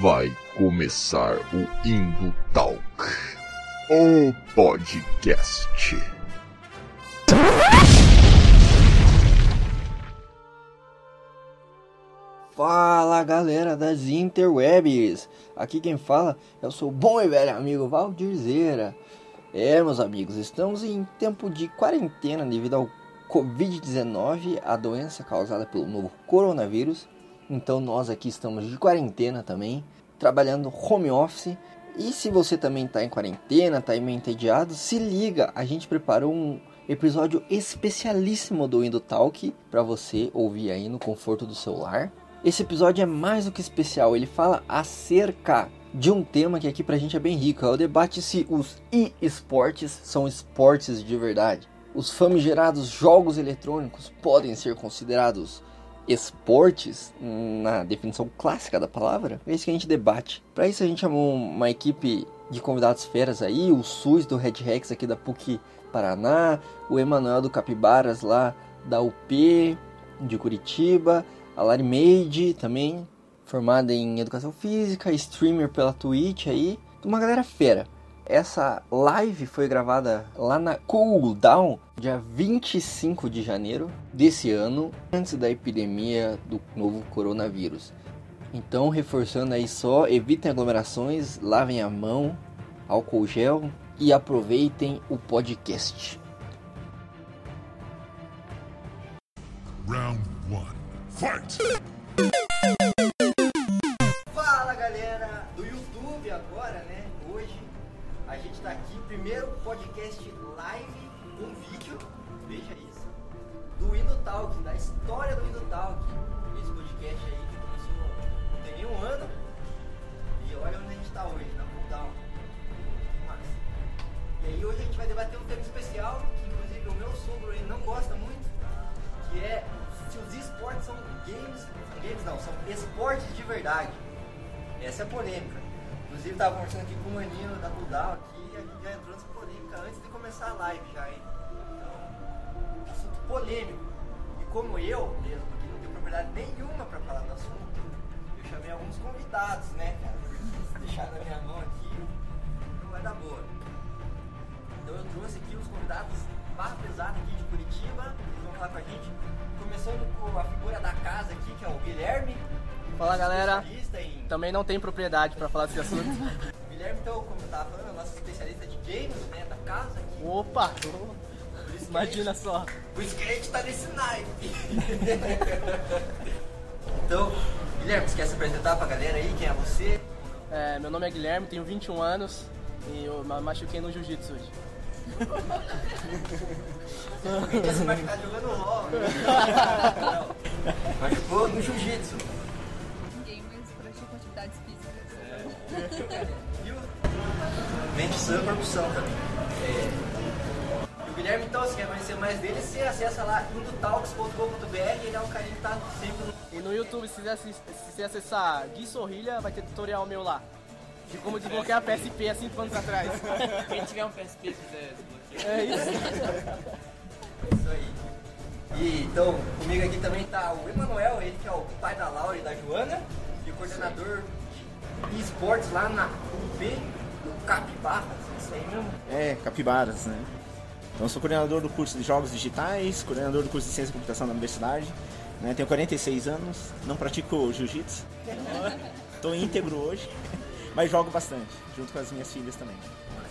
Vai começar o Indo Talk, o podcast. Fala galera das interwebs! Aqui quem fala é o seu bom e velho amigo Valdirzeira. É, meus amigos, estamos em tempo de quarentena devido ao Covid-19, a doença causada pelo novo coronavírus. Então nós aqui estamos de quarentena também, trabalhando home office. E se você também está em quarentena, está meio entediado, se liga, a gente preparou um episódio especialíssimo do Indo Talk para você ouvir aí no conforto do celular. Esse episódio é mais do que especial, ele fala acerca de um tema que aqui pra gente é bem rico, é o debate se os e-esportes são esportes de verdade. Os famigerados jogos eletrônicos podem ser considerados esportes na definição clássica da palavra? É isso que a gente debate. Para isso a gente chamou uma equipe de convidados feras aí, o SUS do Red Rex aqui da PUC Paraná, o Emanuel do Capibaras lá da UP de Curitiba, a Lari Made também, formada em Educação Física, streamer pela Twitch aí, uma galera fera. Essa live foi gravada lá na Cool Down, dia 25 de janeiro desse ano, antes da epidemia do novo coronavírus. Então, reforçando aí só, evitem aglomerações, lavem a mão, álcool gel e aproveitem o podcast. Round one. Fight! Verdade. Essa é a polêmica. Inclusive tava conversando aqui com o maninho da Cooldown aqui a gente já entrou nessa polêmica antes de começar a live já, hein? Então, assunto polêmico. E como eu mesmo, que não tenho propriedade nenhuma para falar do assunto, eu chamei alguns convidados, né, cara? Deixar na minha mão aqui, não vai dar boa. Então eu trouxe aqui os convidados barra pesada aqui de Curitiba, eles vão falar com a gente. Começando com a figura da casa aqui, que é o Guilherme. Fala galera, também não tem propriedade pra falar desse assunto. Guilherme, então, como eu tava falando, é o nosso especialista de games, né, da casa aqui. Opa! Imagina gente, só. Por isso que a gente tá nesse naipe. então, Guilherme, você quer se apresentar pra galera aí? Quem é você? É, meu nome é Guilherme, tenho 21 anos e eu ma- machuquei no jiu-jitsu hoje. Quer se machucar jogando LOL, né? Machucou no jiu-jitsu. É. O Guilherme, então, se quer conhecer mais dele, você acessa lá indotalks.com.br, ele é um carinha que tá sempre no... E no YouTube, se você, você acessar Gui Sorrilha, vai ter tutorial meu lá. De como desbloquear a PSP há 5 anos atrás. Quem tiver um PSP quiser desbloquear. É isso. Isso aí. E então, comigo aqui também tá o Emanuel, ele que é o pai da Laura e da Joana, e o coordenador de esportes lá na UP do Capibarras, isso aí mesmo? É, Capibaras, né? Então, eu sou coordenador do curso de Jogos Digitais, coordenador do curso de Ciência e Computação da Universidade. Né? Tenho 46 anos, não pratico jiu-jitsu. Estou íntegro hoje, mas jogo bastante, junto com as minhas filhas também.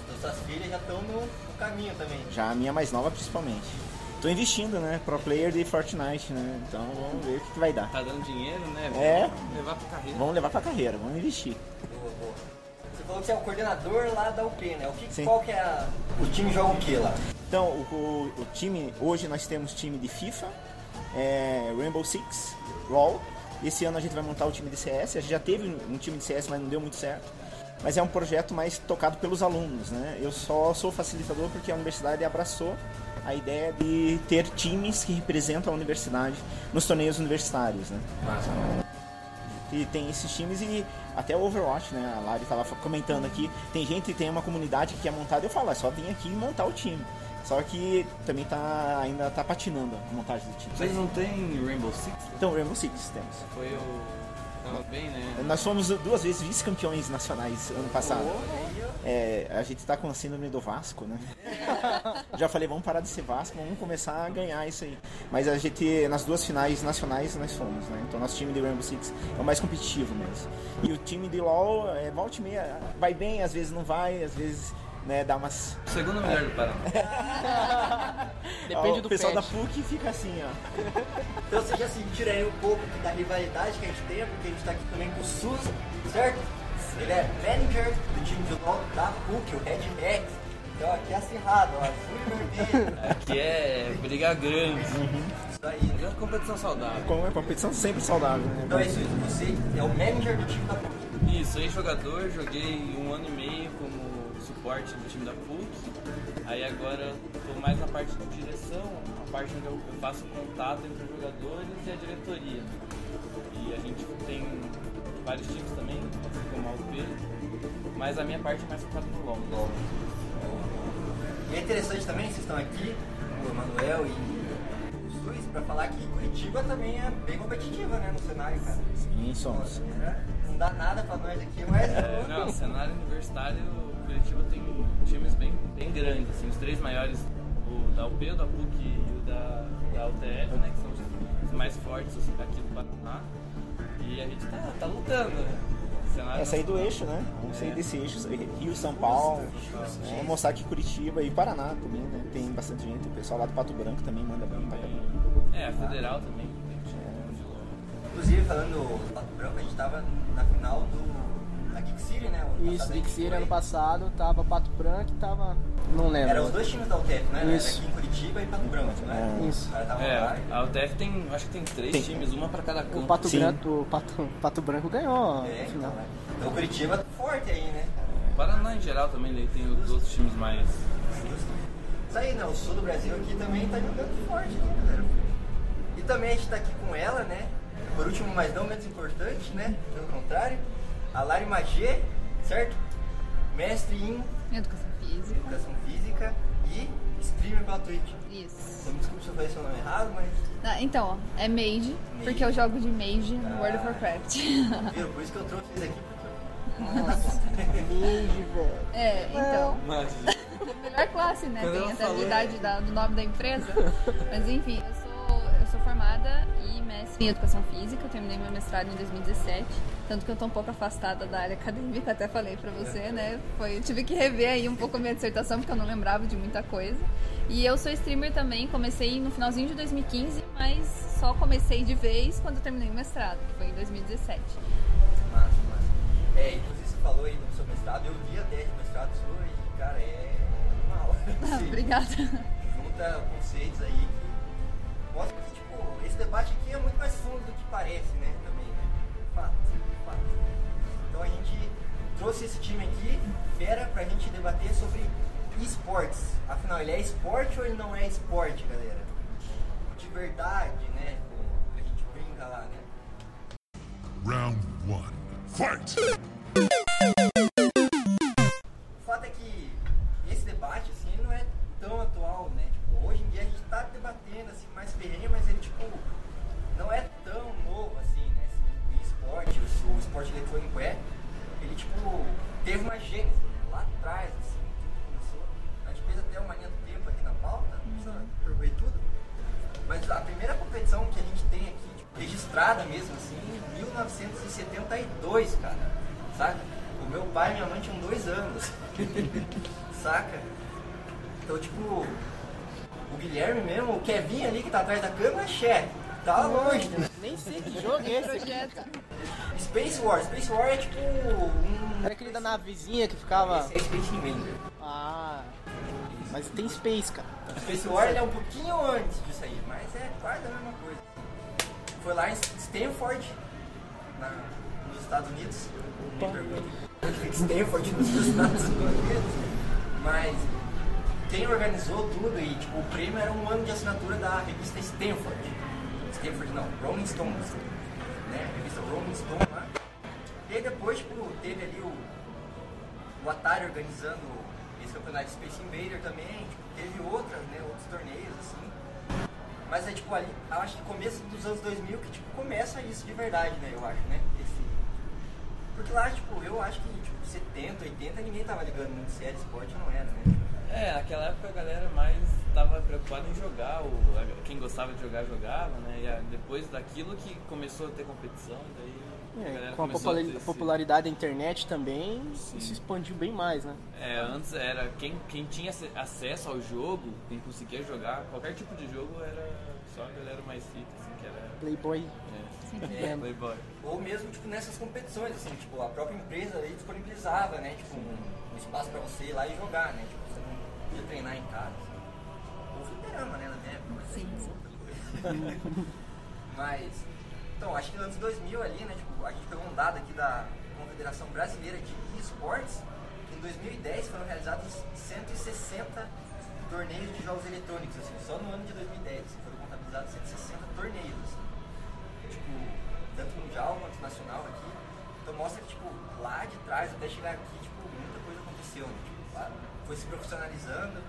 Então suas filhas já estão no, no caminho também. Já a minha mais nova, principalmente. Estou investindo, né? Pro player de Fortnite, né? Então, vamos ver o que, que vai dar. Tá dando dinheiro, né? É. Vamos Levar pra carreira. Vamos levar pra carreira, vamos investir. Falou que você é o coordenador lá da UP, né? O que, Sim. qual que é a... O time joga o que lá? Então, o, o- o time, hoje nós temos time de FIFA, é, Rainbow Six, LoL. Esse ano a gente vai montar o time de CS. A gente já teve um time de CS, mas não deu muito certo. Mas é um projeto mais tocado pelos alunos, né? Eu só sou facilitador porque a universidade abraçou a ideia de ter times que representam a universidade nos torneios universitários, né? E tem esses times e até o Overwatch, né? A Lari tava comentando aqui, tem gente tem uma comunidade que quer montar, eu falo, é só vir aqui e montar o time. Só que também tá ainda tá patinando a montagem do time. Vocês não tem Rainbow Six? Então, Rainbow Six temos. Foi o Tava bem, né? Nós fomos duas vezes vice-campeões nacionais ano passado. É, a gente tá com a síndrome do Vasco, né? Já falei, vamos parar de ser Vasco, vamos começar a ganhar isso aí. Mas a gente, nas duas finais nacionais, nós fomos, né? Então nosso time de Rainbow Six é o mais competitivo mesmo. E o time de LoL, é, volta e meia, vai bem, às vezes não vai, às vezes né, dá umas... O segundo melhor do Paraná. Depende o do pessoal patch. da PUC fica assim, ó. Então vocês já sentiram aí um pouco da rivalidade que a gente tem, porque a gente tá aqui também com o Suzy, certo? Ele é manager do time de LoL da PUC, o Red Rex. Então aqui é acirrado, ó, azul e vermelho. Aqui é briga grande. Isso aí. É uma competição saudável. Com a competição sempre saudável, né? Então é isso, você é o manager do time da PUC. Isso, ex-jogador, joguei um ano e meio como suporte do time da PUC. Aí agora estou mais na parte de direção, a parte onde eu faço contato entre os jogadores e a diretoria. E a gente tem vários times também, assim como a UP, mas a minha parte é mais focada no LoL. E é interessante também, vocês estão aqui, o Emanuel e o Suzy, pra falar que Curitiba também é bem competitiva, né, no cenário, cara. Sim, somos. Nossa, Não dá nada pra nós aqui, mas... É, não, o cenário universitário, Curitiba tem times bem, bem grandes, assim, os três maiores, o da UP, o da PUC e o da, da UTF, né, que são os, os mais fortes assim, aqui do Paraná. E a gente tá, tá lutando, né? É sair do eixo, né? Vamos sair desse eixo, Rio, São Paulo, vamos mostrar que Curitiba e Paraná também, né? Tem bastante gente, o pessoal lá do Pato Branco também manda bem pra caramba. É, a federal também. tem time de LoL. Inclusive, falando do Pato Branco, a gente tava na final do... City, né? o Isso, gente City ano passado tava Pato Branco e tava. Não lembro. Era os dois times da UTF, né? Isso. Era aqui em Curitiba e Pato Branco, né? Isso. O É, e... a UTF tem, acho que tem três Tem. times, uma pra cada campo. O Pato, Sim. Branco, o Pato, Pato Branco ganhou É, então, né? Então Curitiba tá forte aí, né? Paraná em geral também, tem os outros times mais. Isso aí, né? O sul do Brasil aqui também tá jogando forte, né, galera? E também a gente tá aqui com ela, né? Por último, mas não menos importante, né? Pelo contrário, a Lari Magê, certo? Mestre em Educação física. Educação Física e streamer pela Twitch. Isso. Você me desculpe se eu falei seu nome errado, mas Ah, então, ó, é Mage, porque eu jogo de Mage no World of Warcraft. viram? Por isso que eu trouxe eles aqui, porque Beijo, velho. é, então. Mas, Melhor classe, né? Quando Tem ela até a falou, habilidade da- do nome da empresa. Mas enfim, eu sou formada e mestre em educação física. Eu terminei meu mestrado em 2017. Tanto que eu tô um pouco afastada da área acadêmica, até falei pra você, né? Foi, eu tive que rever aí um pouco a minha dissertação, porque eu não lembrava de muita coisa. E eu sou streamer também, comecei no finalzinho de 2015, mas só comecei de vez quando eu terminei o mestrado, que foi em 2017. Massa, massa. É, inclusive você falou aí do seu mestrado, eu li a tese do mestrado sua e, cara, é uma aula. Ah, obrigada. Junta conceitos aí que esse debate aqui é muito mais fundo do que parece, né, também, né? Fato, fato. Então a gente trouxe esse time aqui, fera, pra gente debater sobre esportes. Afinal, ele é esporte ou ele não é esporte, galera? De verdade, né? A gente brinca lá, né? Round one. Fight! O fato é que esse debate, assim, não é tão atual, né? Tipo, hoje em dia a gente tá debatendo, assim, mais ferrenho, mas ele, tipo, não é tão novo, assim, né? Assim, o esporte, o, o esporte eletrônico é, ele, tipo, teve uma gênese, né? Lá atrás, assim, tudo começou. A gente fez até uma linha do tempo aqui na pauta, percorrer tudo. Mas a primeira competição que a gente tem aqui, tipo, registrada mesmo, assim, em 1972, cara. Saca? O meu pai e minha mãe tinham dois anos. Saca? Então, tipo, o Guilherme mesmo, o Kevin ali que tá atrás da câmera, é chefe. Tá longe, né? Nem sei que jogo é esse. Space War. Space War é tipo um. Era aquele da navezinha que ficava. Esse é Space Invader. Ah. Mas tem Space, cara. Space War ele é um pouquinho antes disso aí, mas é quase a mesma coisa. Foi lá em Stanford, na- nos Estados Unidos. Me Stanford nos Estados Unidos. Mas quem organizou tudo e tipo, o prêmio era um ano de assinatura da revista Stanford. Stanford não, Rolling Stones. Né? A revista Rolling Stone lá. E aí depois, tipo, teve ali o, o Atari organizando esse campeonato Space Invader também, tipo, teve outras, né, outros torneios, assim. Mas é tipo ali, acho que começo dos anos 2000 que tipo começa isso de verdade, né? Eu acho, né? Esse... Porque lá, tipo, eu acho que tipo, 70, 80 ninguém tava ligando muito sério, esporte não era, né? É, naquela época a galera mais estava preocupada em jogar, o, a- quem gostava de jogar, jogava, né? E a- depois daquilo que começou a ter competição, daí a É, galera com a popula- a esse- popularidade da internet também se expandiu bem mais, né? É, antes era quem, quem tinha ace- acesso ao jogo, quem conseguia jogar, qualquer tipo de jogo era só a galera mais rica, assim, que era. Playboy. É, É. Playboy. Ou mesmo tipo nessas competições, assim, tipo, a própria empresa ali disponibilizava, né? Tipo, um, um espaço pra você ir lá e jogar, né? Tipo, podia treinar em casa. Assim. Ou fliperama, né? Na minha época, mas Sim, mas, então, acho que nos anos 2000 ali, né? Tipo, a gente pegou um dado aqui da Confederação Brasileira de Esportes, que em 2010 foram realizados 160 torneios de jogos eletrônicos, assim, só no ano de 2010 foram contabilizados 160 torneios, assim tipo, tanto mundial quanto nacional aqui. Então mostra que, tipo, lá de trás, até chegar aqui, tipo, muita coisa aconteceu, né? Tipo, lá foi se profissionalizando.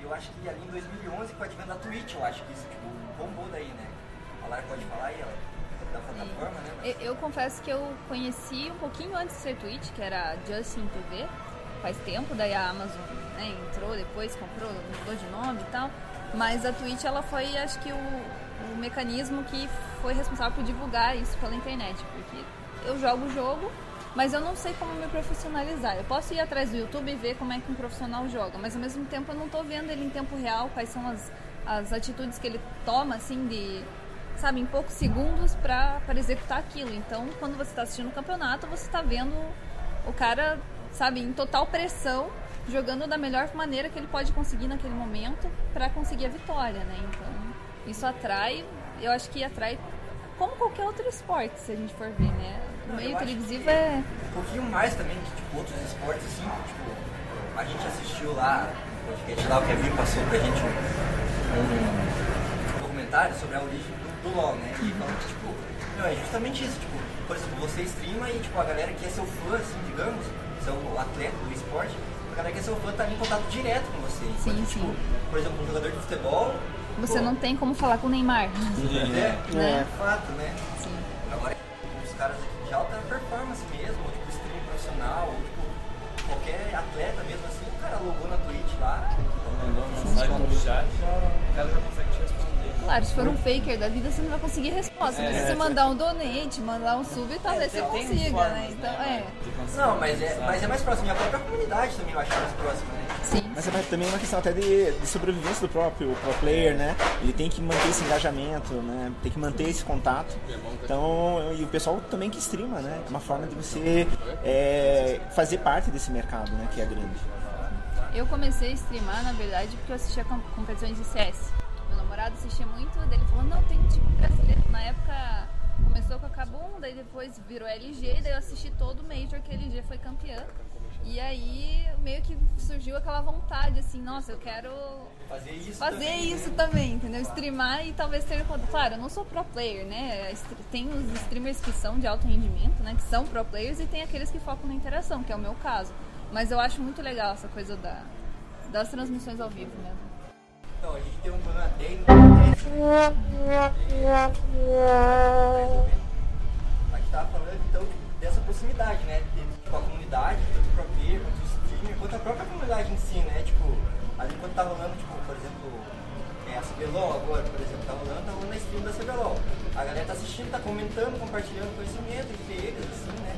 E eu acho que ali em 2011, com o advento da Twitch, eu acho que isso, tipo, bombou daí, né? A Lara pode falar aí, ela, da plataforma, né? Mas- Eu, eu confesso que eu conheci um pouquinho antes de ser Twitch, que era a Justin TV, faz tempo, daí a Amazon né, entrou depois, comprou, mudou de nome e tal. Mas a Twitch ela foi, acho que, o, o mecanismo que foi responsável por divulgar isso pela internet, porque eu jogo o jogo, mas eu não sei como me profissionalizar. Eu posso ir atrás do YouTube e ver como é que um profissional joga, mas ao mesmo tempo eu não tô vendo ele em tempo real, quais são as, as atitudes que ele toma, assim, de sabe, em poucos segundos para executar aquilo. Então, quando você está assistindo o campeonato, você está vendo o cara, sabe, em total pressão, jogando da melhor maneira que ele pode conseguir naquele momento para conseguir a vitória, né? Então, isso atrai, eu acho que atrai como qualquer outro esporte, se a gente for ver, né? O meio televisivo é Um pouquinho mais também que tipo, outros esportes, assim, tipo, a gente assistiu lá, o podcast lá, o Kevin passou pra gente um, um documentário sobre a origem do, do LoL, né? E falando que, tipo, não, é justamente isso, tipo, por exemplo, você streama e, tipo, a galera que é seu fã, assim, digamos, o atleta do esporte, a galera que é seu fã tá ali em contato direto com você. Sim, Enquanto, sim. Tipo, por exemplo, um jogador de futebol... você pô, não tem como falar com o Neymar. É, Né? é fato, né? Sim. Agora, os caras aqui de alta performance mesmo, ou tipo stream profissional, ou tipo qualquer atleta mesmo assim, o cara logou na Twitch lá. Mandou uma mensagem no chat, o cara já consegue Claro, se for um faker da vida, você não vai conseguir resposta. Mas É, se você é. mandar um donate, mandar um sub, talvez você tem consiga, formas, né? Então, né, é. Não, mas é, mas é mais próximo, e a própria comunidade também eu acho mais próxima, né? Sim. Mas é também uma questão até de, de sobrevivência do próprio pro player, né? Ele tem que manter esse engajamento, né? Tem que manter esse contato. Então, e o pessoal também que streama, né? É uma forma de você é, fazer parte desse mercado, né? Que é grande. Eu comecei a streamar, na verdade, porque eu assistia com- competições de CS. Namorado assistia muito, daí ele falou, não, tem um time brasileiro. Na época começou com a Kabum, daí depois virou LG, daí eu assisti todo o Major que a LG foi campeã. E aí meio que surgiu aquela vontade, assim, nossa, eu quero Fazer isso. fazer também, né? isso também, entendeu? Streamar e talvez ter. Claro, eu não sou pro player, né? Tem os streamers que são de alto rendimento, né? Que são pro players e tem aqueles que focam na interação, que é o meu caso. Mas eu acho muito legal essa coisa da, das transmissões ao vivo mesmo. Então, a gente tem um problema técnico. A gente tava falando então dessa proximidade, né? De, tipo, a comunidade, tanto pro player, quanto o streamer, quanto a própria comunidade em si, né? Tipo, ali enquanto tá rolando, tipo, por exemplo, é, a CBLOL agora, por exemplo, tá rolando, tá rolando a stream da CBLOL. A galera tá assistindo, tá comentando, compartilhando conhecimento entre eles, assim, né?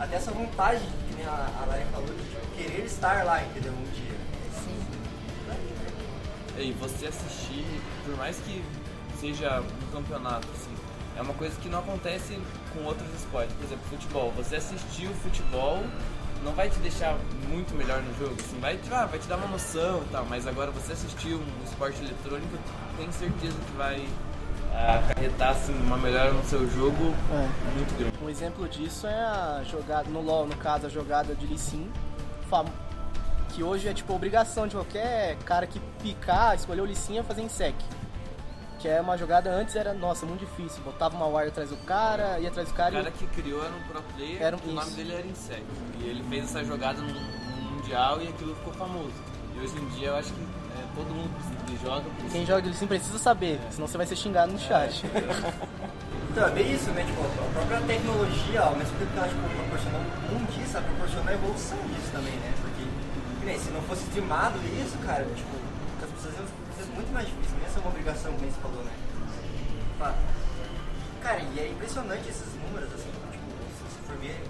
Até essa vontade, que nem a, a Lara falou, de tipo, querer estar lá, entendeu? Um. E você assistir, por mais que seja um campeonato, assim, é uma coisa que não acontece com outros esportes. Por exemplo, futebol. Você assistir o futebol não vai te deixar muito melhor no jogo, assim, vai, te- ah, vai te dar uma noção e tal, mas agora você assistir um esporte eletrônico, tenho certeza que vai ah, acarretar assim, uma melhora no seu jogo É. muito grande. Um exemplo disso é a jogada, no LoL, no caso, a jogada de Lee Sin, que hoje é tipo obrigação de qualquer cara que picar, escolher o Lee Sin a fazer em sec. Que é uma jogada antes era, nossa, muito difícil. Botava uma wire atrás do cara, ia atrás do O cara cara e. que criou era um pro player, Era um- o nome isso. dele era Insect. E ele fez essa jogada no, no Mundial e aquilo ficou famoso. E hoje em dia eu acho que É, todo mundo precisa- joga. precisa- Quem joga de Sim precisa saber, senão você vai ser xingado no chat. Então, é bem isso, né? Tipo, a própria tecnologia, ao mesmo tempo que ela tipo, proporcionou um disso, ela proporcionou a evolução disso também, né? Nem, se não fosse streamado isso, cara, tipo, as pessoas iam ser muito mais difícil, não ia ser uma obrigação, como você falou, né? Cara, e é impressionante esses números, assim, tipo, se for ver,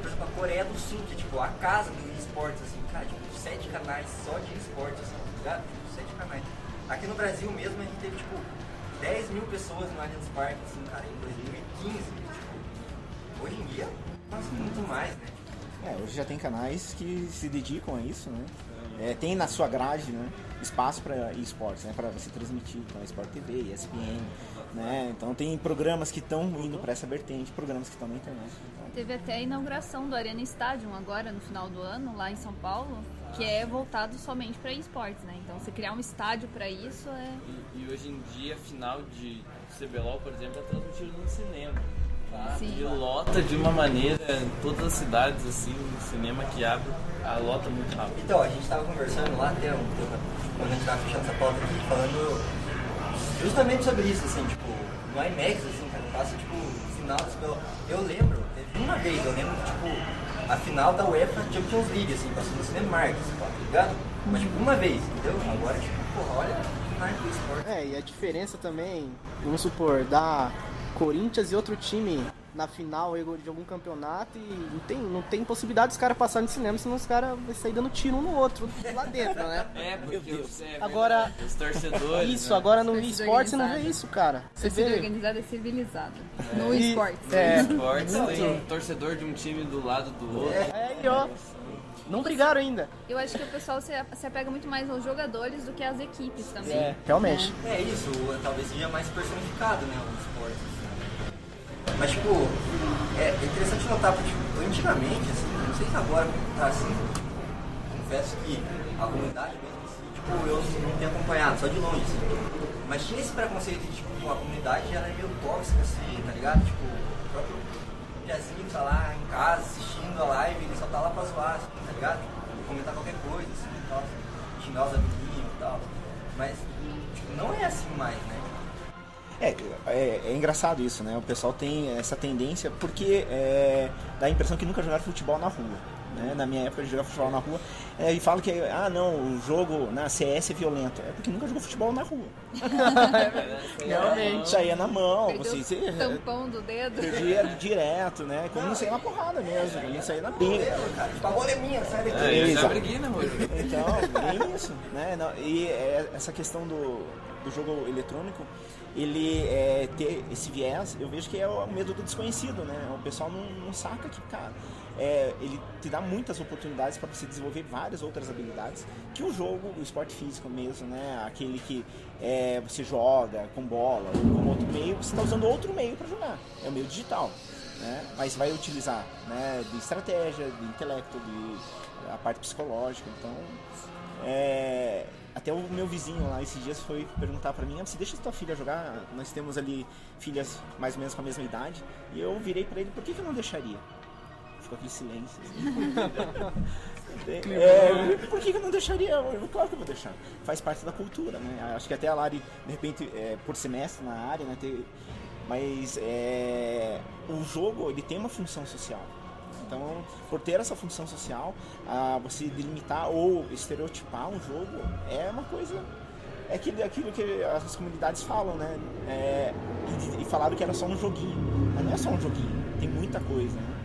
por exemplo, a Coreia do Sul, que é tipo a casa do esportes, assim, cara, tipo, sete canais só de esportes, assim, tá ligado? Tipo, sete canais. Aqui no Brasil mesmo a gente teve, tipo, 10 mil pessoas no Allianz Parque, assim, cara, em 2015. Tipo, hoje em dia, nossa, muito mais, né? É, hoje já tem canais que se dedicam a isso, né? É, tem na sua grade, né? Espaço para esportes, né? Para você transmitir para Sport TV, ESPN, né? Então tem programas que estão indo para essa vertente, programas que estão na internet. Então, Teve até a inauguração do Arena Stadium agora no final do ano, lá em São Paulo, que é voltado somente para esportes, né? Então você criar um estádio para isso é. E, e hoje em dia, a final de CBLOL, por exemplo, é transmitido no cinema. Sim. E lota de uma maneira em todas as cidades, assim, o cinema que abre, a lota muito rápido. Então, a gente tava conversando lá até um tempo, quando a gente tava fechando essa pauta aqui, falando justamente sobre isso, assim, tipo, no IMAX, assim, cara, passa, tipo, final das pelo... Eu lembro, teve uma vez, eu lembro que, tipo, a final da UEFA Champions League, assim, passou no Cinemark, assim, tá ligado? Mas, tipo, uma vez, entendeu? Agora, tipo, porra, olha esporte. É, e a diferença também, vamos supor, da Corinthians e outro time na final de algum campeonato e não tem, não tem possibilidade dos caras passarem no cinema, senão os caras vão sair dando tiro um no outro lá dentro, né? É, porque os, é, Agora- os torcedores. Isso, né? agora no esporte você não vê isso, cara. Você vê. organizada é civilizada. No E- esportes. É, esportes tem um torcedor de um time do lado do outro. é aí, ó. Não brigaram ainda. Eu acho que o pessoal se, se apega muito mais aos jogadores do que às equipes também. É, realmente. É isso, talvez seja mais personificado, né, o esporte. Assim. Mas, tipo, é interessante notar, porque tipo, antigamente, assim, não sei se agora tá assim, confesso que a comunidade mesmo, assim, tipo, eu não tenho acompanhado, só de longe, assim. Mas tinha esse preconceito de, tipo, a comunidade ela é meio tóxica, assim, tá ligado? Tipo, o próprio Piazinho tá lá em casa assistindo a live, ele só tá lá pra zoar, assim, tá ligado? Tipo, comentar qualquer coisa, assim, tal, xingar os amiguinhos e tal. Mas, tipo, não é assim mais, né? É, é, é engraçado isso, né? O pessoal tem essa tendência porque é, dá a impressão que nunca jogaram futebol na rua. Né? Na minha época de jogar futebol na rua, é, e falam que ah não, o jogo na CS é violento. É porque nunca jogou futebol na rua. Realmente. Saía na mão, Perdeu você, você tampão do dedo. perdia direto, né? Como não saía na porrada mesmo, como não saía na briga. Bola é minha, sai daqui. É, briguei, né? Então, é isso, né? Não, e é, essa questão do, do jogo eletrônico, ele é, ter esse viés, eu vejo que é o medo do desconhecido, né? O pessoal não, não saca que, cara, é, ele te dá muitas oportunidades para você desenvolver várias outras habilidades que o jogo, o esporte físico mesmo, né? Aquele que é, você joga com bola ou com outro meio, você está usando outro meio para jogar, é o meio digital. Né? Mas vai utilizar né, de estratégia, de intelecto, de a parte psicológica. Então, é, até o meu vizinho lá esses dias foi perguntar pra mim: ah, você deixa sua filha jogar? Nós temos ali filhas mais ou menos com a mesma idade. E eu virei pra ele: por que, que eu não deixaria? Ficou aquele silêncio. Assim. É, por que, que eu não deixaria? Eu, claro que eu vou deixar. Faz parte da cultura, né? Acho que até a Lari, de repente, é, por semestre na área, né? ter- mas é, o jogo ele tem uma função social. Então, por ter essa função social, ah, você delimitar ou estereotipar um jogo é uma coisa. É aquilo, aquilo que as comunidades falam, né? É, e, e falaram que era só um joguinho. Mas não é só um joguinho, tem muita coisa, né?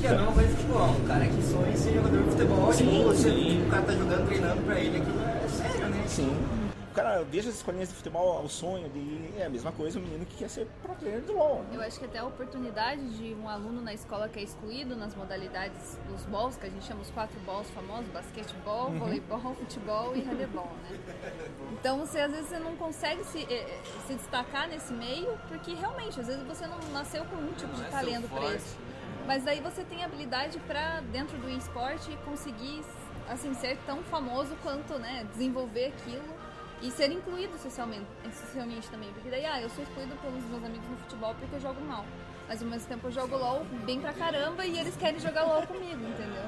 Que é a mesma coisa de futebol. Um cara que sonha ser jogador de futebol, Sim, você sim. o cara tá jogando, treinando pra ele, aquilo é sério, né? Sim. O cara veja as escolinhas de futebol, o sonho dele é a mesma coisa, o menino que quer ser pro player do LoL. né? Eu acho que até a oportunidade de um aluno na escola que é excluído nas modalidades dos balls, que a gente chama os quatro balls famosos, basquetebol, voleibol, futebol e handebol, né? Então você às vezes você não consegue se, eh, eh, se destacar nesse meio, porque realmente, às vezes você não nasceu com um tipo de Não é seu talento para isso. Mas daí você tem habilidade para dentro do esporte conseguir assim ser tão famoso quanto, né, desenvolver aquilo e ser incluído socialmente, socialmente também, porque daí ah, eu sou excluído pelos meus amigos no futebol porque eu jogo mal. Mas ao mesmo tempo eu jogo LOL bem pra caramba e eles querem jogar LOL comigo, entendeu?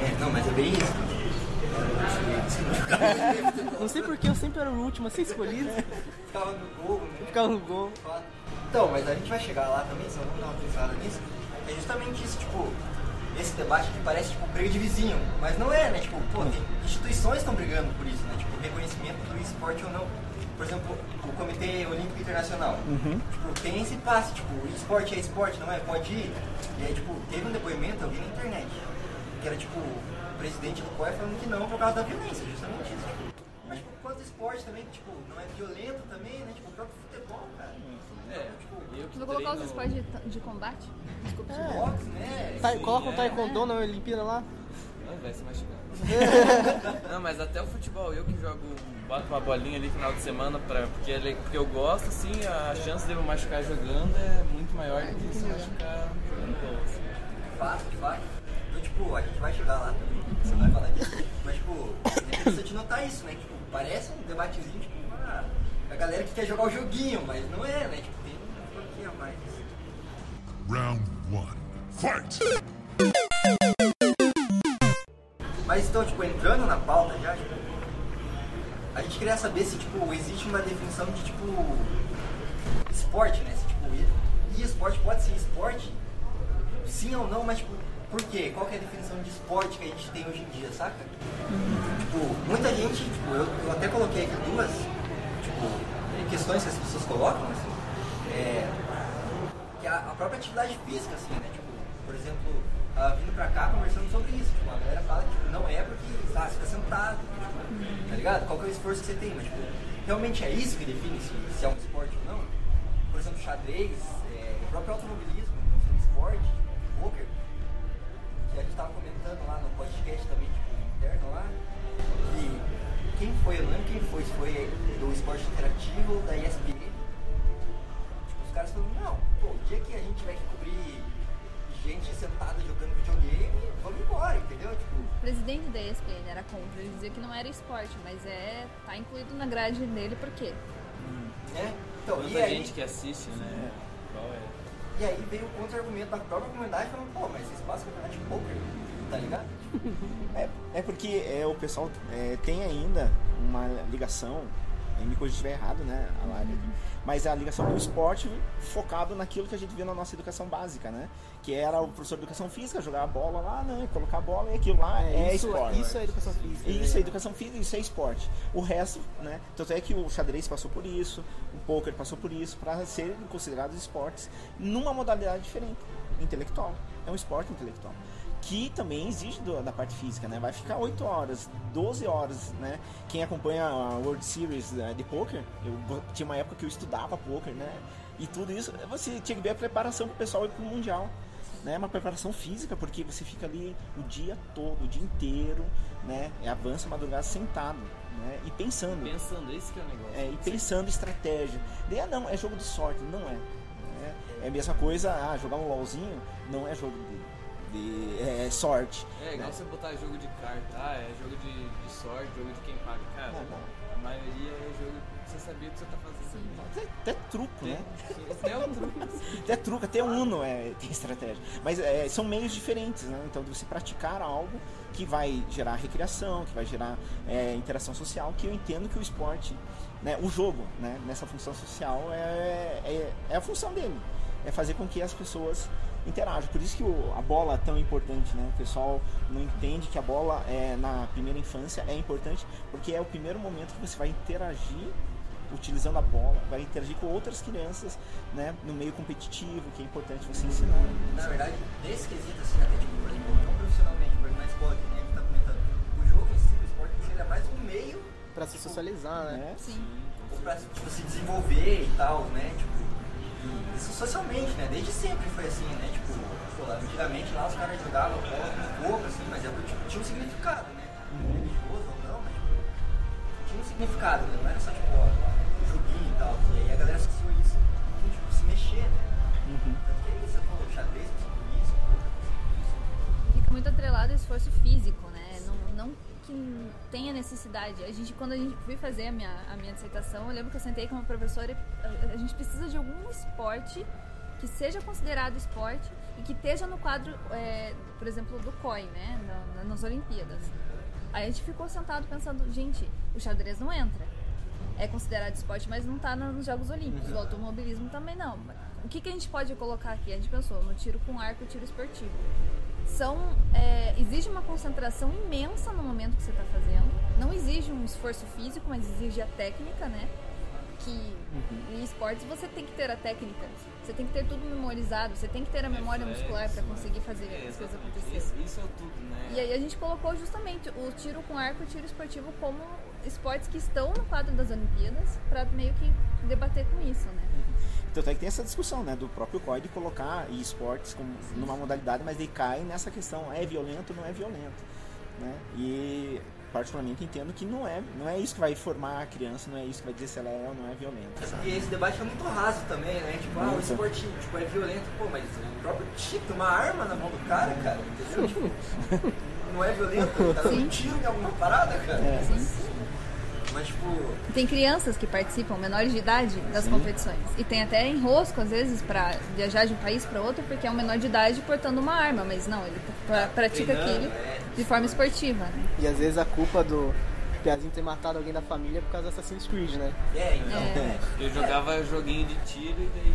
É, não, mas é bem isso. Não sei porque eu sempre era o último a ser escolhido. Ficava no gol, né? Eu ficava no gol. Então, mas a gente vai chegar lá também, só vamos dar uma pensada nisso. É justamente isso, tipo, esse debate que parece tipo briga de vizinho, mas não é, né? Tipo, pô, tem instituições estão brigando por isso, né? Tipo, reconhecimento do esporte ou não. Por exemplo, o Comitê Olímpico Internacional. Tipo, tem esse passe, tipo, esporte é esporte, não é? Pode ir. E aí, tipo, teve um depoimento, vi na internet, que era tipo, o presidente do COI falando que não por causa da violência, justamente isso. Tipo. Mas tipo, quanto esporte também, tipo, não é violento também, né? Tipo, o próprio futebol, cara. É, Tipo, eu Vou colocar os esportes de, de combate? Desculpa. boxe, né? Sim, coloca um é. taekwondo na Olimpíada lá. Não, vai se machucar. não, mas até o futebol, eu que jogo, boto uma bolinha ali no final de semana, pra, porque, ele- porque eu gosto, assim, a chance de eu machucar jogando é muito maior do que se machucar jogando bola. assim. Fato, de fato. Então, tipo, a gente vai chegar lá também, você vai falar disso. Mas, tipo, é interessante notar isso, né? Tipo, parece um debatezinho, tipo, ah, a galera que quer jogar o joguinho, mas não é, né? Tipo, Round one. Fight! Mas então, tipo, entrando na pauta já, tipo, a gente queria saber se, tipo, existe uma definição de, tipo, esporte, né? Se, tipo, e esporte pode ser esporte? Sim ou não, mas, tipo, por quê? Qual é a definição de esporte que a gente tem hoje em dia, saca? Tipo, muita gente, tipo, eu, eu até coloquei aqui duas, tipo, questões que as pessoas colocam, assim, é, que a, a própria atividade física, assim, né? Tipo, por exemplo, ah, vindo pra cá conversando sobre isso, tipo, a galera fala que tipo, não é porque ah, você fica sentado, tipo, tá ligado? Qual que é o esforço que você tem, mas tipo, realmente é isso que define se, se é um esporte ou não? Por exemplo, xadrez, é, o próprio automobilismo, não um esporte, tipo, poker, que a gente tava comentando lá no podcast também, tipo, interno lá, que quem foi, eu não lembro quem foi, se foi do esporte interativo da ESPN, os caras falam, não, pô, o dia que a gente tiver que cobrir gente sentada jogando videogame, vamos embora, entendeu? Tipo, O presidente da ESPN era contra, ele dizia que não era esporte, mas é tá incluído na grade dele por quê? né? Então, e Muita aí, gente que assiste, né? Qual é? e aí veio o contra-argumento da própria comunidade falando, pô, mas esse espaço é campeonato de poker, tá ligado? É, é porque é, o pessoal é, tem ainda uma ligação, me corrija se estiver errado, né, a Lara, mas é a ligação do esporte focado naquilo que a gente viu na nossa educação básica, né? Que era o professor de educação física jogar a bola lá, né? Colocar a bola e aquilo lá é, isso, esporte. isso é educação física. Isso né? é educação física, isso é esporte. O resto, né? Tanto é que o xadrez passou por isso, o poker passou por isso, para serem considerados esportes numa modalidade diferente, intelectual. É um esporte intelectual. Que também exige do- da parte física, né? Vai ficar 8 horas, 12 horas, né? Quem acompanha a World Series né, de poker, eu tinha uma época que eu estudava poker, né? E tudo isso, você tinha que ver a preparação pro pessoal ir pro Mundial né, uma preparação física, porque você fica ali o dia todo, o dia inteiro, né, e avança madrugada sentado, né, e pensando, Pensando, esse que é o negócio. é, e pensando estratégia. Daí, ah, não, é jogo de sorte, não é. né? É a mesma coisa, ah, jogar um LOLzinho não é jogo de, de- é, sorte. É igual né? você botar jogo de carta, ah, é jogo de, de sorte, jogo de quem paga. Cara, Não, não. a maioria é jogo que você sabia o que você tá fazendo. Até, até truco, né? Até o truque. Até truco, até Uno é, tem estratégia. Mas é, são meios diferentes, né? Então, de você praticar algo que vai gerar recreação, que vai gerar é, interação social, que eu entendo que o esporte, né, o jogo, né, nessa função social, é, é, é a função dele. É fazer com que as pessoas interajam. Por isso que o- a bola é tão importante, né? O pessoal não entende que a bola é, na primeira infância é importante, porque é o primeiro momento que você vai interagir utilizando a bola, vai interagir com outras crianças, né, no meio competitivo, que é importante você ensinar. Na verdade, nesse quesito, assim, até tipo, por exemplo, não profissionalmente, mas na escola, que nem a gente tá comentando, o jogo em si, o esporte em si, ele é mais um meio Pra se socializar, né? Né? Sim. ou pra tipo, se desenvolver e tal, né? Tipo, isso socialmente, né? Desde sempre foi assim, né? Tipo, pô, antigamente lá os caras jogavam bola com pouco, assim, mas é, tipo, tinha um significado, né? Religioso ou não, mas tipo, tinha um significado, né? Não era só tipo, ó, um joguinho e tal. E aí a galera associou isso com tipo, se mexer, né? Tanto que é isso, você falou, xadrez, isso. Fica muito atrelado ao esforço físico, né? Não, não que tenha necessidade. A gente, quando a gente fui fazer a minha, a minha dissertação, eu lembro que eu sentei com uma professora e a, a gente precisa de algum esporte que seja considerado esporte e que esteja no quadro, é, por exemplo, do COI, né? Na- na- nas Olimpíadas. Aí a gente ficou sentado pensando, gente, o xadrez não entra. É considerado esporte, mas não tá nos Jogos Olímpicos. O automobilismo também não. O que, que a gente pode colocar aqui? A gente pensou no tiro com arco tiro esportivo. São, é, exige uma concentração imensa no momento que você está fazendo. Não exige um esforço físico, mas exige a técnica, né? Que em esportes você tem que ter a técnica. Você tem que ter tudo memorizado. Você tem que ter a memória muscular para conseguir fazer É, as coisas acontecerem. Isso, isso é tudo, né? E aí a gente colocou justamente o tiro com arco e o tiro esportivo como esportes que estão no quadro das Olimpíadas para meio que debater com isso, né? Tanto é que tem essa discussão, né, do próprio COI de colocar esportes como numa modalidade, mas ele cai nessa questão, é violento ou não é violento, né? E particularmente entendo que não é, não é isso que vai formar a criança, não é isso que vai dizer se ela é ou não é violenta. sabe? E esse debate é muito raso também, né? Tipo, ah, o esporte tipo, é violento, pô, mas o próprio tem uma arma na mão do cara, cara, entendeu? Tipo, não é violento, tá dando um tiro em alguma parada, cara. Sim. Mas, tipo, Tem crianças que participam, menores de idade, das competições. E tem até enrosco, às vezes, para viajar de um país para outro, porque é um menor de idade portando uma arma. Mas não, ele pra- pratica aquilo é. de forma esportiva, né? E às vezes a culpa do Piazinho ter matado alguém da família é por causa do Assassin's Creed, né? é, então. É. Eu jogava joguinho de tiro e daí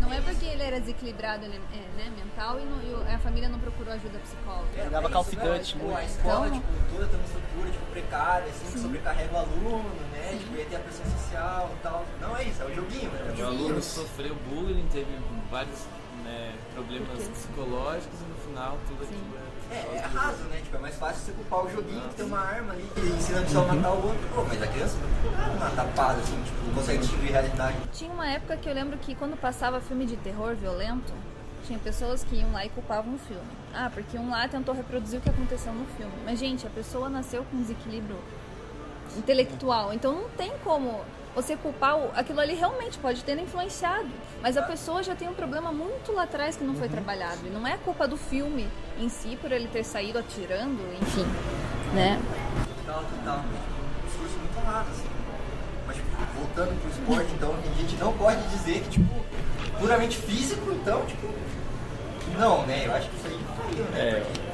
Não é porque ele era desequilibrado ele- é, né, mental e, não- e a família não procurou ajuda psicológica. É isso, né? Duty, Tipo, muito. a escola, Então- tipo, toda tem uma estrutura, tipo, precária, assim, que sobrecarrega o aluno, né? Tipo, ia ter a pressão social e tal. Não é isso, é o joguinho, é o o aluno sofreu bullying, teve vários né, problemas psicológicos e no final tudo Sim. aquilo é. É, é raso, né? Tipo, é mais fácil você culpar o joguinho que tem uma arma ali que ensina a pessoa a matar o outro. Pô, mas a criança não é uma tapada, assim, tipo, não consegue distinguir realidade. Tinha uma época que eu lembro que quando passava filme de terror violento, tinha pessoas que iam lá e culpavam o filme. Ah, porque um lá tentou reproduzir o que aconteceu no filme. Mas, gente, a pessoa nasceu com um desequilíbrio intelectual, então não tem como você culpar o... aquilo ali realmente pode ter influenciado, mas a pessoa já tem um problema muito lá atrás que não foi trabalhado e não é culpa do filme em si por ele ter saído atirando, enfim, né? Total, total. Um discurso muito raso, assim. Mas, tipo, voltando pro esporte, então, a gente não pode dizer que, tipo, puramente físico, então, tipo, não, né? Eu acho que isso aí caiu, né? Porque-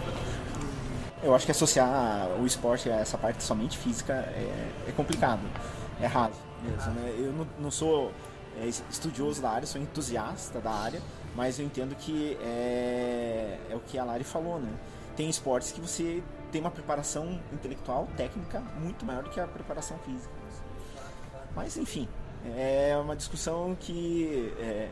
Eu acho que associar o esporte a essa parte somente física é, é complicado, é raso mesmo. Né? Eu não, não sou é, estudioso da área, sou entusiasta da área, mas eu entendo que é, é o que a Lari falou, né? Tem esportes que você tem uma preparação intelectual, técnica, muito maior do que a preparação física. Mas enfim, é uma discussão que é,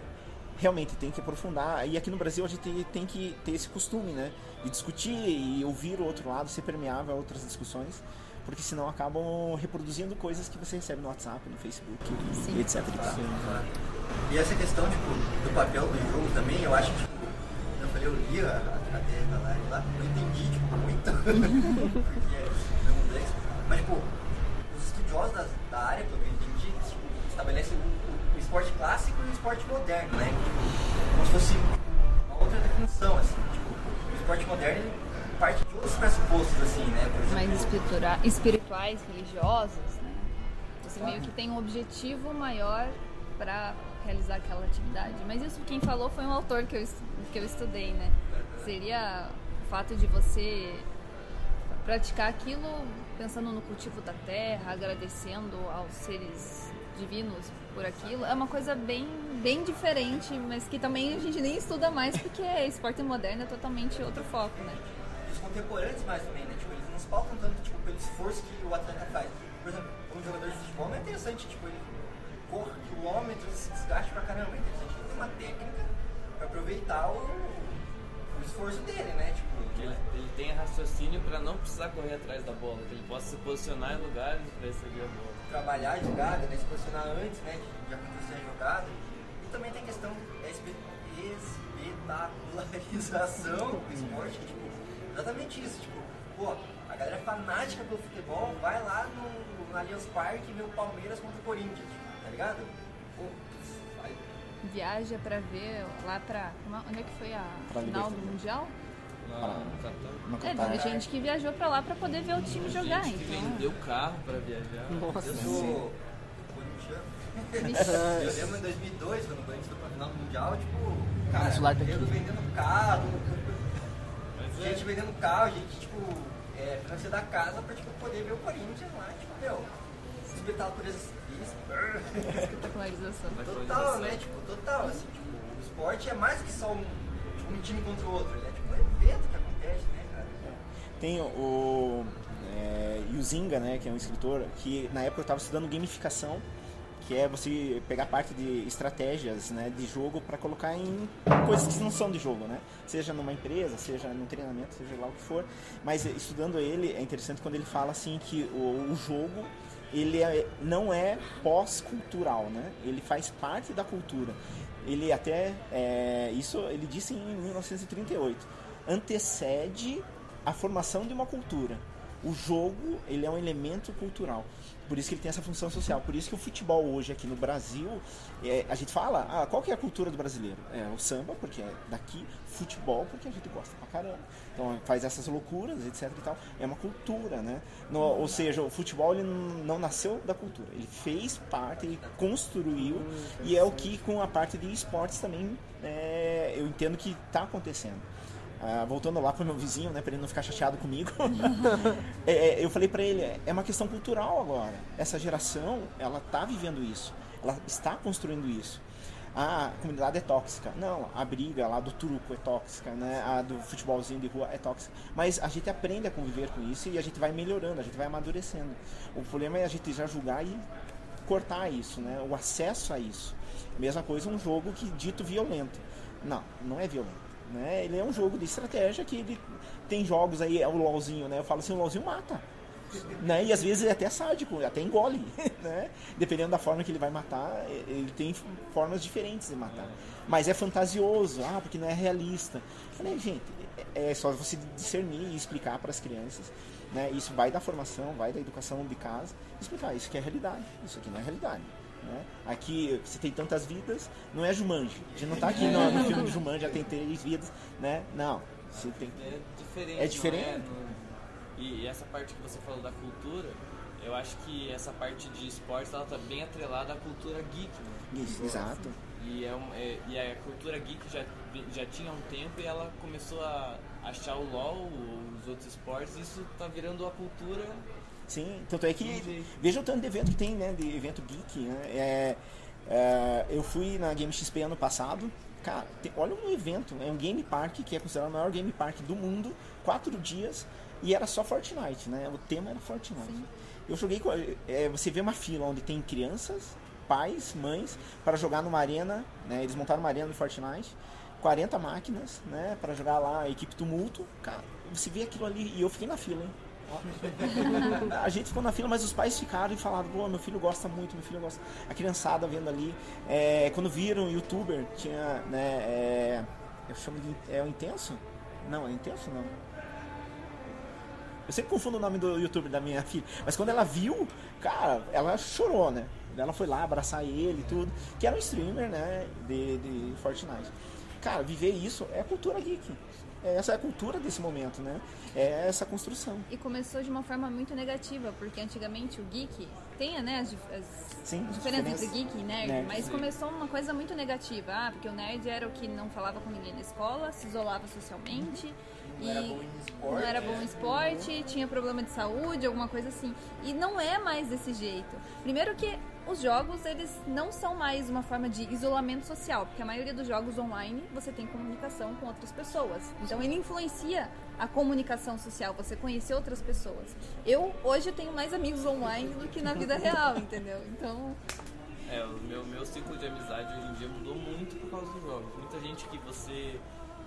realmente tem que aprofundar. E aqui no Brasil a gente tem, que ter esse costume, né? De discutir e ouvir o outro lado, ser permeável a outras discussões, porque senão acabam reproduzindo coisas que você recebe no WhatsApp, no Facebook, Sim. e etc. e tal. E essa questão, tipo, do papel do jogo também, eu acho, tipo, eu falei, eu li a, a cadeia da live lá, eu entendi, tipo, muito, porque é meio complexo. Mas, tipo, os estudiosos da, da área, pelo que eu entendi, tipo, estabelecem o, o- o esporte clássico e o esporte moderno, né? Tipo, como se fosse uma outra definição, assim, esporte moderno parte de outros pressupostos, assim, né? Mais espirituais, religiosos, né? Você meio que tem um objetivo maior para realizar aquela atividade. Mas isso quem falou foi um autor que eu, que eu estudei, né? Seria o fato de você praticar aquilo pensando no cultivo da terra, agradecendo aos seres divinos por aquilo. É uma coisa bem, bem diferente, mas que também a gente nem estuda mais porque esporte moderno é totalmente outro foco, né? os contemporâneos mais também, né? Tipo, eles não se pautam tanto tipo, pelo esforço que o atleta faz. Por exemplo, um jogador de futebol não é interessante, tipo, ele corre quilômetros, se desgaste pra caramba. É interessante ele ter uma técnica pra aproveitar o, o esforço dele, né? Tipo, Que ele, ele tenha raciocínio para não precisar correr atrás da bola, que ele possa se posicionar em lugares para receber a bola. Trabalhar a jogada, né? Se posicionar antes, né? De, de acontecer a jogada. E também tem questão da espe- espetacularização do esporte, que, tipo, exatamente isso, tipo, pô, a galera fanática pelo futebol vai lá no, no Allianz Parque ver o Palmeiras contra o Corinthians, tá ligado? Pô, vai- viaja pra ver lá pra. como- Onde é que foi a Pra final do. Mundial? No Catar. É, teve gente que viajou pra lá pra poder ver o time jogar, gente que então. vendeu carro para viajar. Nossa. eu sou corintiano. Eu lembro em 2002, quando o Corinthians foi pra final do Mundial, tipo, cara, tá aqui. vendendo carro, Mas é, gente vendendo carro, gente, tipo, é, é, financia da casa pra tipo, poder ver o Corinthians lá, tipo, meu, espetáculo por esses. Espetacularização. Total, né? Tipo, total, assim, tipo, o esporte é mais que só um, tipo, um time contra o outro, ele é um evento que acontece, né, cara? Tem o é, Yuzinga, né, que é um escritor, que na época eu estava estudando gamificação, que é você pegar parte de estratégias né, de jogo para colocar em coisas que não são de jogo, né? Seja numa empresa, seja num treinamento, seja lá o que for. Mas estudando ele, é interessante quando ele fala assim que o, o jogo ele é, não é pós-cultural, né? Ele faz parte da cultura. Ele até é, isso ele disse em 1938 antecede a formação de uma cultura. O jogo ele é um elemento cultural. Por isso que ele tem essa função social. Por isso que o futebol hoje aqui no Brasil, é, a gente fala, ah, qual que é a cultura do brasileiro? É o samba, porque é daqui, futebol, porque a gente gosta pra caramba. Então faz essas loucuras, etc e tal. É uma cultura, né? No, ou seja, o futebol ele não nasceu da cultura. Ele fez parte, ele construiu e é o que com a parte de esportes também é, eu entendo que está acontecendo. Ah, voltando lá pro meu vizinho, né, para ele não ficar chateado comigo, é, é, eu falei para ele, é uma questão cultural agora. Essa geração, ela tá vivendo isso, ela está construindo isso. Ah, a comunidade é tóxica. Não, a briga lá do truco é tóxica, né? A do futebolzinho de rua é tóxica. Mas a gente aprende a conviver com isso e a gente vai melhorando, a gente vai amadurecendo. O problema é a gente já julgar e cortar isso, né? O acesso a isso. Mesma coisa um jogo que dito violento. Não, não é violento. Né? Ele é um jogo de estratégia que ele tem jogos aí, é o LOLzinho, né? Eu falo assim, o LOLzinho mata. Né? E às vezes é até sádico, até engole, né? Dependendo da forma que ele vai matar, ele tem formas diferentes de matar. Mas é fantasioso, ah, porque não é realista. Eu falei, gente, é só você discernir e explicar para as crianças, né? Isso vai da formação, vai da educação de casa, explicar isso que é realidade, isso aqui não é realidade. Né? Aqui você tem tantas vidas, não é Jumanji. A gente não tá aqui no, no filme de Jumanji, já tem três vidas, né? Não. Você tem... É diferente. É diferente. não é? No- E essa parte que você falou da cultura, eu acho que essa parte de esportes ela tá bem atrelada à cultura geek, né? Isso, exato. E, é, um- é- e a cultura geek já, já tinha um tempo e ela começou a achar o LoL, os outros esportes, e isso tá virando a cultura. Sim, tanto é que veja o tanto de evento que tem, né? De evento geek, né? É, é, eu fui na Game XP ano passado. Cara, tem- olha um evento, é um game park que é considerado o maior game park do mundo, quatro dias, e era só Fortnite, né? O tema era Fortnite. Eu joguei com. é, você vê uma fila onde tem crianças, pais, mães, para jogar numa arena, né? Eles montaram uma arena no Fortnite, 40 máquinas, né? Para jogar lá a equipe tumulto. Cara, você vê aquilo ali, e eu fiquei na fila, hein? A gente ficou na fila, mas os pais ficaram e falaram, pô, meu filho gosta muito, meu filho gosta. A criançada vendo ali. É, quando viram o youtuber, tinha, né, é, eu chamo de. É o Intenso? Não, é Intenso não. Eu sempre confundo o nome do youtuber da minha filha. Mas quando ela viu, cara, ela chorou, né? Ela foi lá abraçar ele e tudo. Que era um streamer, né? De, de Fortnite. Cara, viver isso é cultura geek. Essa é a cultura desse momento, né? É essa construção. E começou de uma forma muito negativa, porque antigamente o geek tem, né, as, as Sim, as diferenças entre geek e nerd, Nerd, mas sim. começou uma coisa muito negativa. Ah, porque o nerd era o que não falava com ninguém na escola, se isolava socialmente. Não e era bom em esporte. não era bom em esporte, tinha problema de saúde, alguma coisa assim. E não é mais desse jeito. Primeiro que os jogos, eles não são mais uma forma de isolamento social, porque a maioria dos jogos online você tem comunicação com outras pessoas. Então ele influencia a comunicação social, você conhecer outras pessoas. Eu hoje tenho mais amigos online do que na vida real, entendeu? Então, É, o meu, meu ciclo de amizade hoje em dia mudou muito por causa dos jogos. Muita gente que você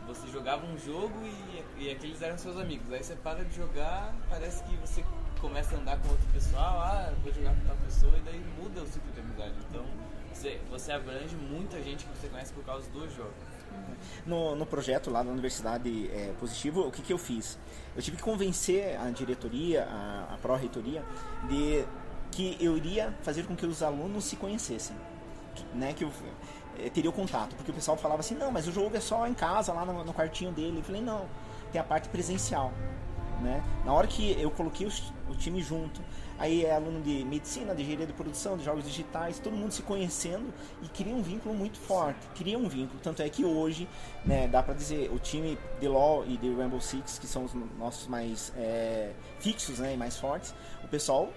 você jogava um jogo e, e aqueles eram seus amigos. Aí você para de jogar, parece que você começa a andar com outro pessoal, ah, vou jogar com tal pessoa, e daí muda o ciclo de amizade. Então você, você abrange muita gente que você conhece por causa dos jogos. No, no projeto lá na Universidade é, Positivo, o que, que eu fiz? Eu tive que convencer a diretoria, a, a pró-reitoria, de que eu iria fazer com que os alunos se conhecessem. Né, que eu eh, teria o contato, porque o pessoal falava assim, não, mas o jogo é só em casa, lá no, no quartinho dele. Eu falei, não, tem a parte presencial. Né? Na hora que eu coloquei os- o time junto, aí é aluno de medicina, de engenharia de produção, de jogos digitais, todo mundo se conhecendo e cria um vínculo muito forte. Cria um vínculo, tanto é que hoje, né, dá pra dizer, o time de LoL e de Rainbow Six, que são os nossos mais é, fixos, né, e mais fortes, o pessoal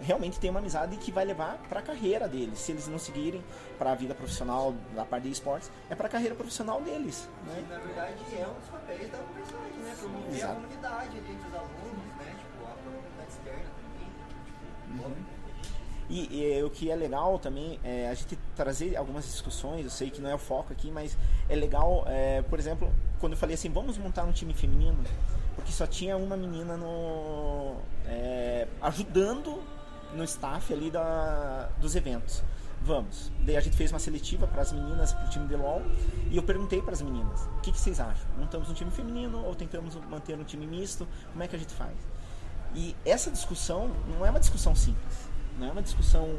realmente tem uma amizade que vai levar para a carreira deles. Se eles não seguirem para a vida profissional da parte de esportes, é para a carreira profissional deles, né? E na verdade é um dos papéis da universidade, né? Promover a Exato. comunidade ali entre os alunos, né? Tipo, a comunidade externa também. Tipo, E, e, o que é legal também é a gente trazer algumas discussões, eu sei que não é o foco aqui, mas é legal, é, por exemplo, quando eu falei assim, vamos montar um time feminino, porque só tinha uma menina no é, ajudando no staff ali da, dos eventos. Vamos. Daí a gente fez uma seletiva para as meninas, para o time de LoL, e eu perguntei para as meninas, o que, que vocês acham? Montamos um time feminino ou tentamos manter um time misto? Como é que a gente faz? E essa discussão não é uma discussão simples, não é uma discussão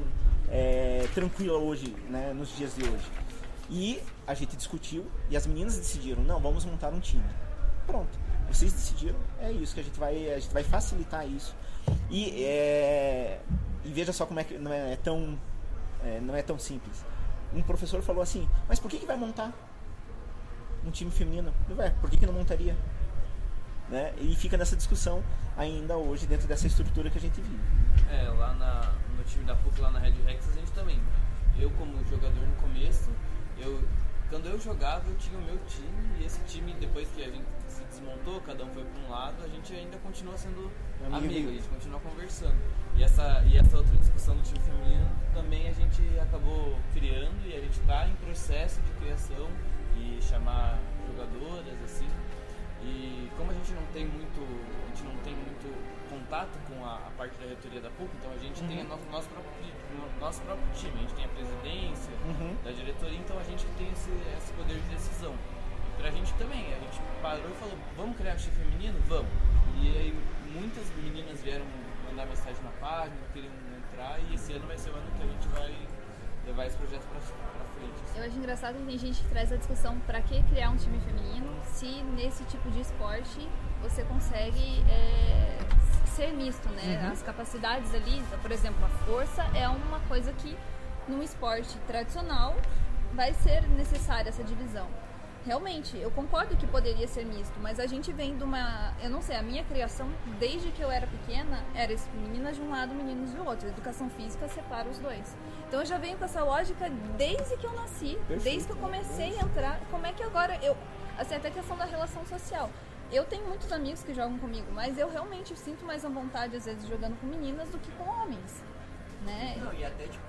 é, tranquila hoje, né, nos dias de hoje. E a gente discutiu e as meninas decidiram, não, vamos montar um time. Pronto, vocês decidiram, é isso que a gente vai, a gente vai facilitar isso. E, é, e veja só como é que não é tão, é, não é tão simples. Um professor falou assim, mas por que, que vai montar um time feminino? Ué, por que, que não montaria? Né? E fica nessa discussão ainda hoje dentro dessa estrutura que a gente vive. É, lá na, no time da PUC, lá na Red Rex, a gente também. Eu, como jogador no começo, eu, quando eu jogava, eu tinha o meu time, e esse time, depois que a gente desmontou, cada um foi para um lado, a gente ainda continua sendo Amigo. amigo, a gente continua conversando. E essa, e essa outra discussão do time feminino também a gente acabou criando e a gente está em processo de criação e chamar jogadoras, assim. E como a gente não tem muito, a gente não tem muito contato com a, a parte da reitoria da PUC, então a gente tem o nosso, nosso, próprio, no- nosso próprio time, a gente tem a presidência da diretoria, então a gente tem esse, esse poder de decisão. Pra gente também, a gente parou e falou, vamos criar um time feminino? Vamos. E aí muitas meninas vieram mandar mensagem na página, queriam entrar, e esse ano vai ser o ano que a gente vai levar esse projeto pra, pra frente. assim. Eu acho engraçado que tem gente que traz a discussão pra que criar um time feminino se nesse tipo de esporte você consegue é, ser misto, né? As capacidades ali, por exemplo, a força é uma coisa que num esporte tradicional vai ser necessária essa divisão. Realmente, eu concordo que poderia ser misto, mas a gente vem de uma. Eu não sei, a minha criação, desde que eu era pequena, era meninas de um lado, meninos de outro. Educação física separa os dois. Então eu já venho com essa lógica desde que eu nasci, desde que eu comecei a entrar. Como é que agora eu. Assim, até a questão da relação social. Eu tenho muitos amigos que jogam comigo, mas eu realmente sinto mais a vontade, às vezes, jogando com meninas do que com homens. Né? Não, e até tipo,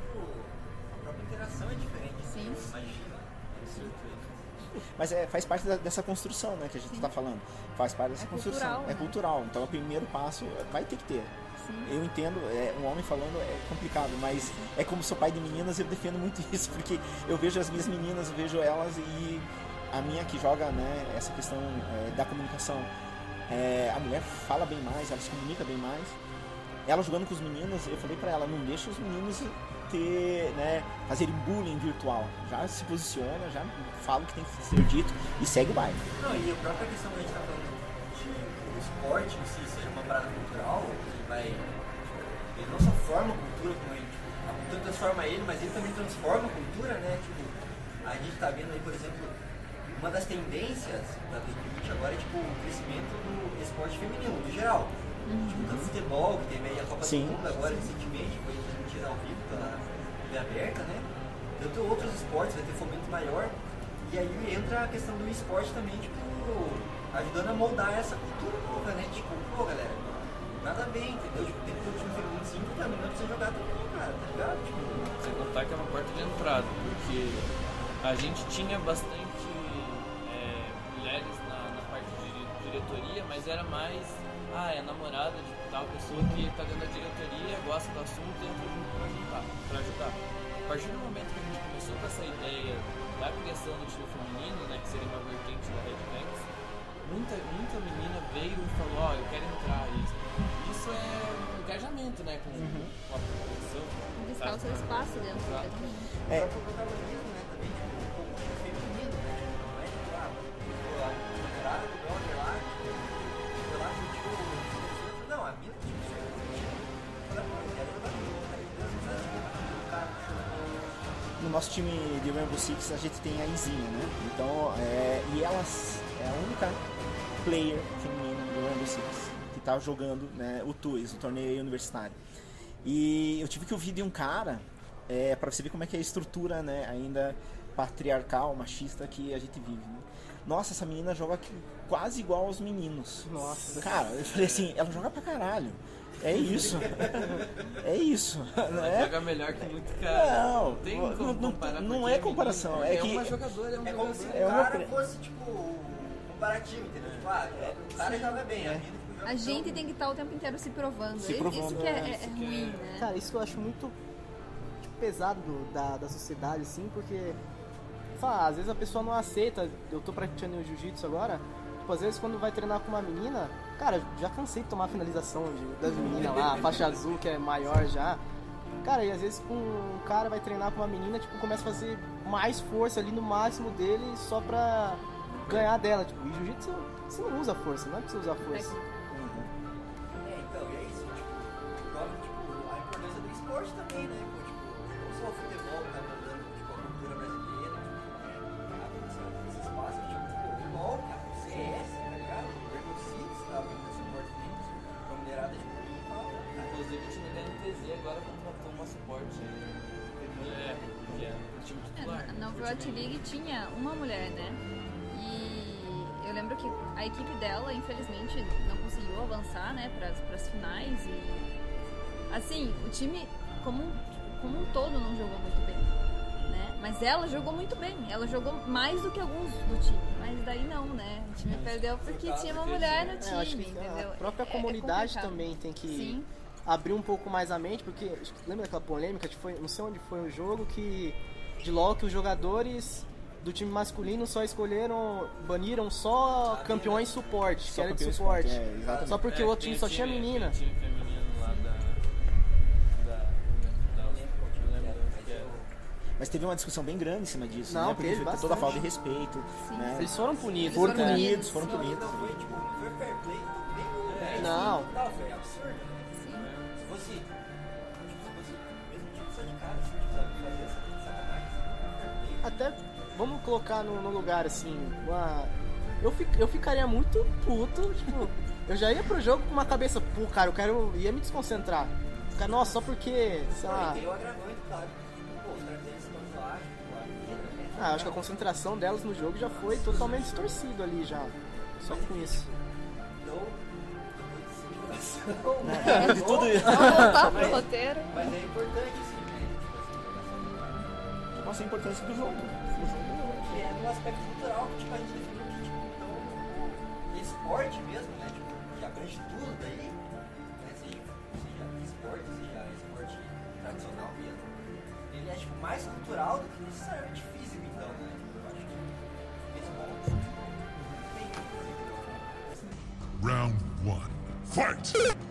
a própria interação é diferente. Sim. Imagina. Isso. Mas é, faz parte da- dessa construção né, que a gente está falando. Faz parte dessa É construção. cultural, é né? cultural. Então o primeiro passo vai ter que ter. Eu entendo, é, um homem falando é complicado, mas é como sou pai de meninas, eu defendo muito isso, porque eu vejo as minhas meninas, eu vejo elas e a minha que joga né, essa questão é, da comunicação. é, a mulher fala bem mais, ela se comunica bem mais. Ela jogando com os meninos, eu falei pra ela, não deixa os meninos ter, né, fazerem bullying virtual. Já se posiciona, já fala o que tem que ser dito e segue o baile. Não, e a própria questão que a gente tá falando de o esporte em si ser uma parada cultural, que vai. Ele não só forma a cultura, como ele, tipo, a cultura transforma ele, mas ele também transforma a cultura, né? Tipo, a gente tá vendo aí, por exemplo, uma das tendências da 2020 agora é tipo o crescimento do esporte feminino, no geral. Tipo, tanto futebol, que teve aí a Copa Sim. do Mundo agora recentemente, foi transmitida ao vivo pela TV aberta, né? Tanto outros esportes, vai ter fomento maior. E aí entra a questão do esporte também, tipo, ajudando a moldar essa cultura nova, né? Tipo, pô, galera, nada bem, entendeu? Tipo, tem que ter um time feminino porque a menina precisa jogar também, cara, tá ligado? Tipo, Sem contar que é uma porta de entrada, porque a gente tinha bastante é, mulheres na, na parte de dire- diretoria, mas era mais, ah, é a namorada de tal pessoa que tá dentro da diretoria, gosta do assunto e entra junto pra ajudar, pra ajudar. A partir do momento que a gente começou com essa ideia da criação do time feminino, né, que seria uma vertente da Red Max, muita, muita menina veio e falou, ó, eu quero entrar. Isso, isso é um engajamento, né, com, com a população. Buscar o seu espaço dentro do o É. time de Rainbow Six a gente tem a Izinha, né? Então, é, e ela é a única player feminina do Rainbow Six que tá jogando né, o TUIS, o torneio universitário. E eu tive que ouvir de um cara é, para você ver como é que é a estrutura né, ainda patriarcal, machista que a gente vive. Né? Nossa, essa menina joga quase igual aos meninos. Nossa. Cara, eu falei assim, ela joga pra caralho. É isso. É isso. Não é? Joga melhor que muito cara. Não, tem não, como não, não porque é comparação. É, É que uma jogadora, é um É como se jogador. É o uma cara pre- fosse, tipo, comparativo, entendeu? Tipo, ah, o cara joga bem, a mina tipo, joga A gente tem que estar o tempo inteiro se provando. Se Isso provando, que é, é. é- é ruim, né? Cara, isso eu acho muito pesado do- da, da sociedade, assim, porque fala, às vezes a pessoa não aceita. Eu tô praticando o jiu-jitsu agora. Tipo, às vezes quando vai treinar com uma menina, cara, já cansei de tomar a finalização de, das meninas lá, a faixa azul que é maior já. Cara, e às vezes um cara vai treinar com uma menina, tipo, começa a fazer mais força ali no máximo dele só pra ganhar dela. Tipo, e jiu-jitsu você não usa força, não é pra você usar força. Infelizmente, não conseguiu avançar, né, pras, pras finais. E. Assim, o time como, um- como um todo não jogou muito bem. Né? Mas ela jogou muito bem. Ela jogou mais do que alguns do time. Mas daí não, né? O time perdeu porque tinha uma mulher no É, time, que entendeu? a própria É- é comunidade complicado. também tem que Sim. abrir um pouco mais a mente, porque lembra daquela polêmica que foi, não sei onde foi o jogo que de LoL que os jogadores do time masculino só escolheram, baniram só campeões suporte, que Só era de campeões suporte. suporte, é, só porque É, o outro tem time só tinha time- menina. Tem time feminino lá da. da. da. mas que é-. Mas teve uma discussão bem grande em cima disso, Não, né? Porque teve foi toda a falta de respeito, Sim. né? Eles foram punidos. Foram Foram punidos, foram punidos. Não foi, tipo, não foi fair play, nem o É, não. Não, foi absurdo. né? Se fosse, tipo, se fosse o mesmo tipo só de cara, tipo, sabe, fazer essa tipo de sacanagem, não foi fair play. Até vamos colocar no, no lugar assim, uma... eu, fi- eu ficaria muito puto, tipo, eu já ia pro jogo com uma cabeça, pô, cara, eu quero ia me desconcentrar. Cara, nossa, só porque, sei lá, Não, e tem o agravante, claro. Pô, os caras têm esse camuflagem, claro. ah, acho que a concentração delas no jogo já foi totalmente distorcido ali já. Só com isso. Então, É, De tudo isso. Vamos voltar pro roteiro. Mas é importante, assim, né? Tipo, Mostra a importância do jogo. Que é no aspecto cultural que tipo, a gente definiu que tipo, então, o esporte mesmo, né? Tipo, que abrange tudo daí, né? Seja, seja esporte, seja esporte tradicional mesmo, ele é tipo, mais cultural do que necessariamente físico, então, né? Eu acho que esse ponto tem Round one. Fight!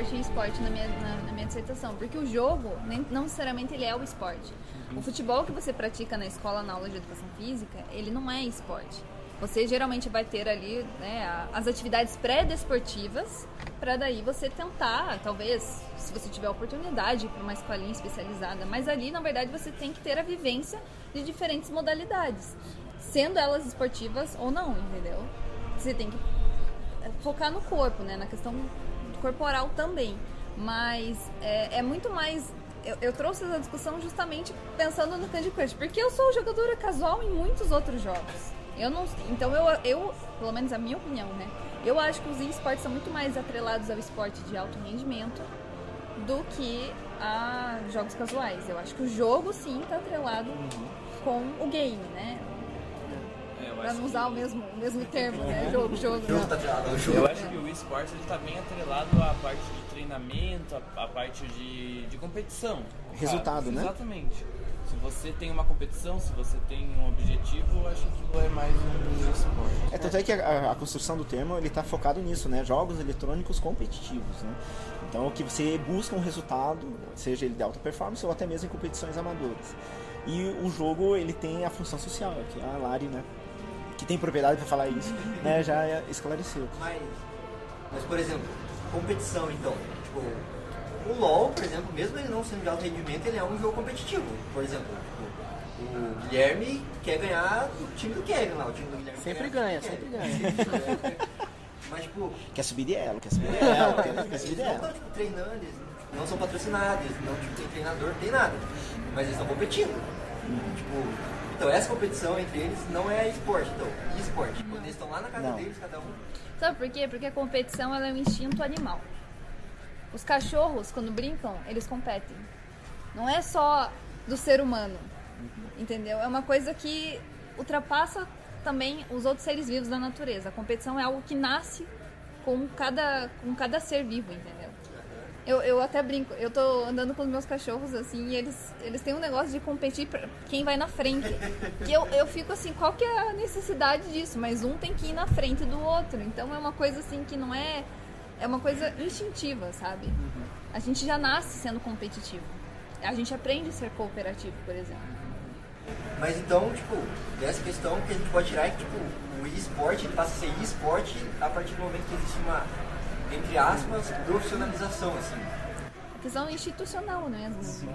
Esporte e esporte na minha, na, na minha dissertação. Porque o jogo, nem, não necessariamente ele é o esporte. O futebol que você pratica na escola, na aula de educação física, ele não é esporte. Você geralmente vai ter ali né, as atividades pré-desportivas para daí você tentar, talvez, se você tiver oportunidade, para uma escolinha especializada. Mas ali, na verdade, você tem que ter a vivência de diferentes modalidades, sendo elas esportivas ou não, entendeu? Você tem que é, focar no corpo, né? Na questão corporal também. Mas é, é muito mais. Eu, eu trouxe essa discussão justamente pensando no Candy Crush, porque eu sou jogadora casual em muitos outros jogos. Eu não, então eu, eu, pelo menos a minha opinião, né? Eu acho que os esportes são muito mais atrelados ao esporte de alto rendimento do que a jogos casuais. Eu acho que o jogo sim está atrelado com o game, né? É, Pra não usar que- o mesmo, o mesmo termo, né? Jogo, jogo. o jogo né? tá tirado jogo. Eu acho que o esporte ele tá bem atrelado à parte de treinamento, à, à parte de, de competição. Resultado, caso. né? Exatamente. Se você tem uma competição, se você tem um objetivo, eu acho que aquilo é mais um esporte. É, tanto é que a, a construção do termo ele está focado nisso, né? Jogos eletrônicos competitivos, né? Então, que você busca um resultado, seja ele de alta performance ou até mesmo em competições amadoras. E o jogo ele tem a função social, que a Lari, né? Que tem propriedade para falar isso, né? Já esclareceu. Mas, mas, por exemplo, competição então. Tipo, o LoL, por exemplo, mesmo ele não sendo de alto rendimento, ele é um jogo competitivo. Por exemplo, tipo, o Guilherme quer ganhar do time do Kevin lá, o time do Guilherme. Sempre ganha, sempre Kevin. Mas tipo, Quer subir de elo, quer subir de elo, quer, quer subir eles de não elo. estão tipo, treinando, eles não são patrocinados, eles não tipo, tem treinador, não tem nada. Mas eles estão competindo. Tipo, então essa competição entre eles não é esporte, então, e esporte. Quando eles estão lá na casa Não. deles, cada um. Sabe por quê? Porque a competição ela é um instinto animal. Os cachorros, quando brincam, eles competem. Não é só do ser humano, entendeu? É uma coisa que ultrapassa também os outros seres vivos da natureza. A competição é algo que nasce com cada, com cada ser vivo, entendeu? Eu, eu até brinco, eu tô andando com os meus cachorros assim e eles, eles têm um negócio de competir pra quem vai na frente. Que eu, eu fico assim, qual que é a necessidade disso? Mas um tem que ir na frente do outro. Então é uma coisa assim que não é. É uma coisa instintiva, sabe? A gente já nasce sendo competitivo. A gente aprende a ser cooperativo, por exemplo. Mas então, tipo, dessa questão que a gente pode tirar é que tipo, o esporte passa a ser esporte a partir do momento que existe uma, entre aspas, profissionalização, assim. A questão institucional mesmo. Assim.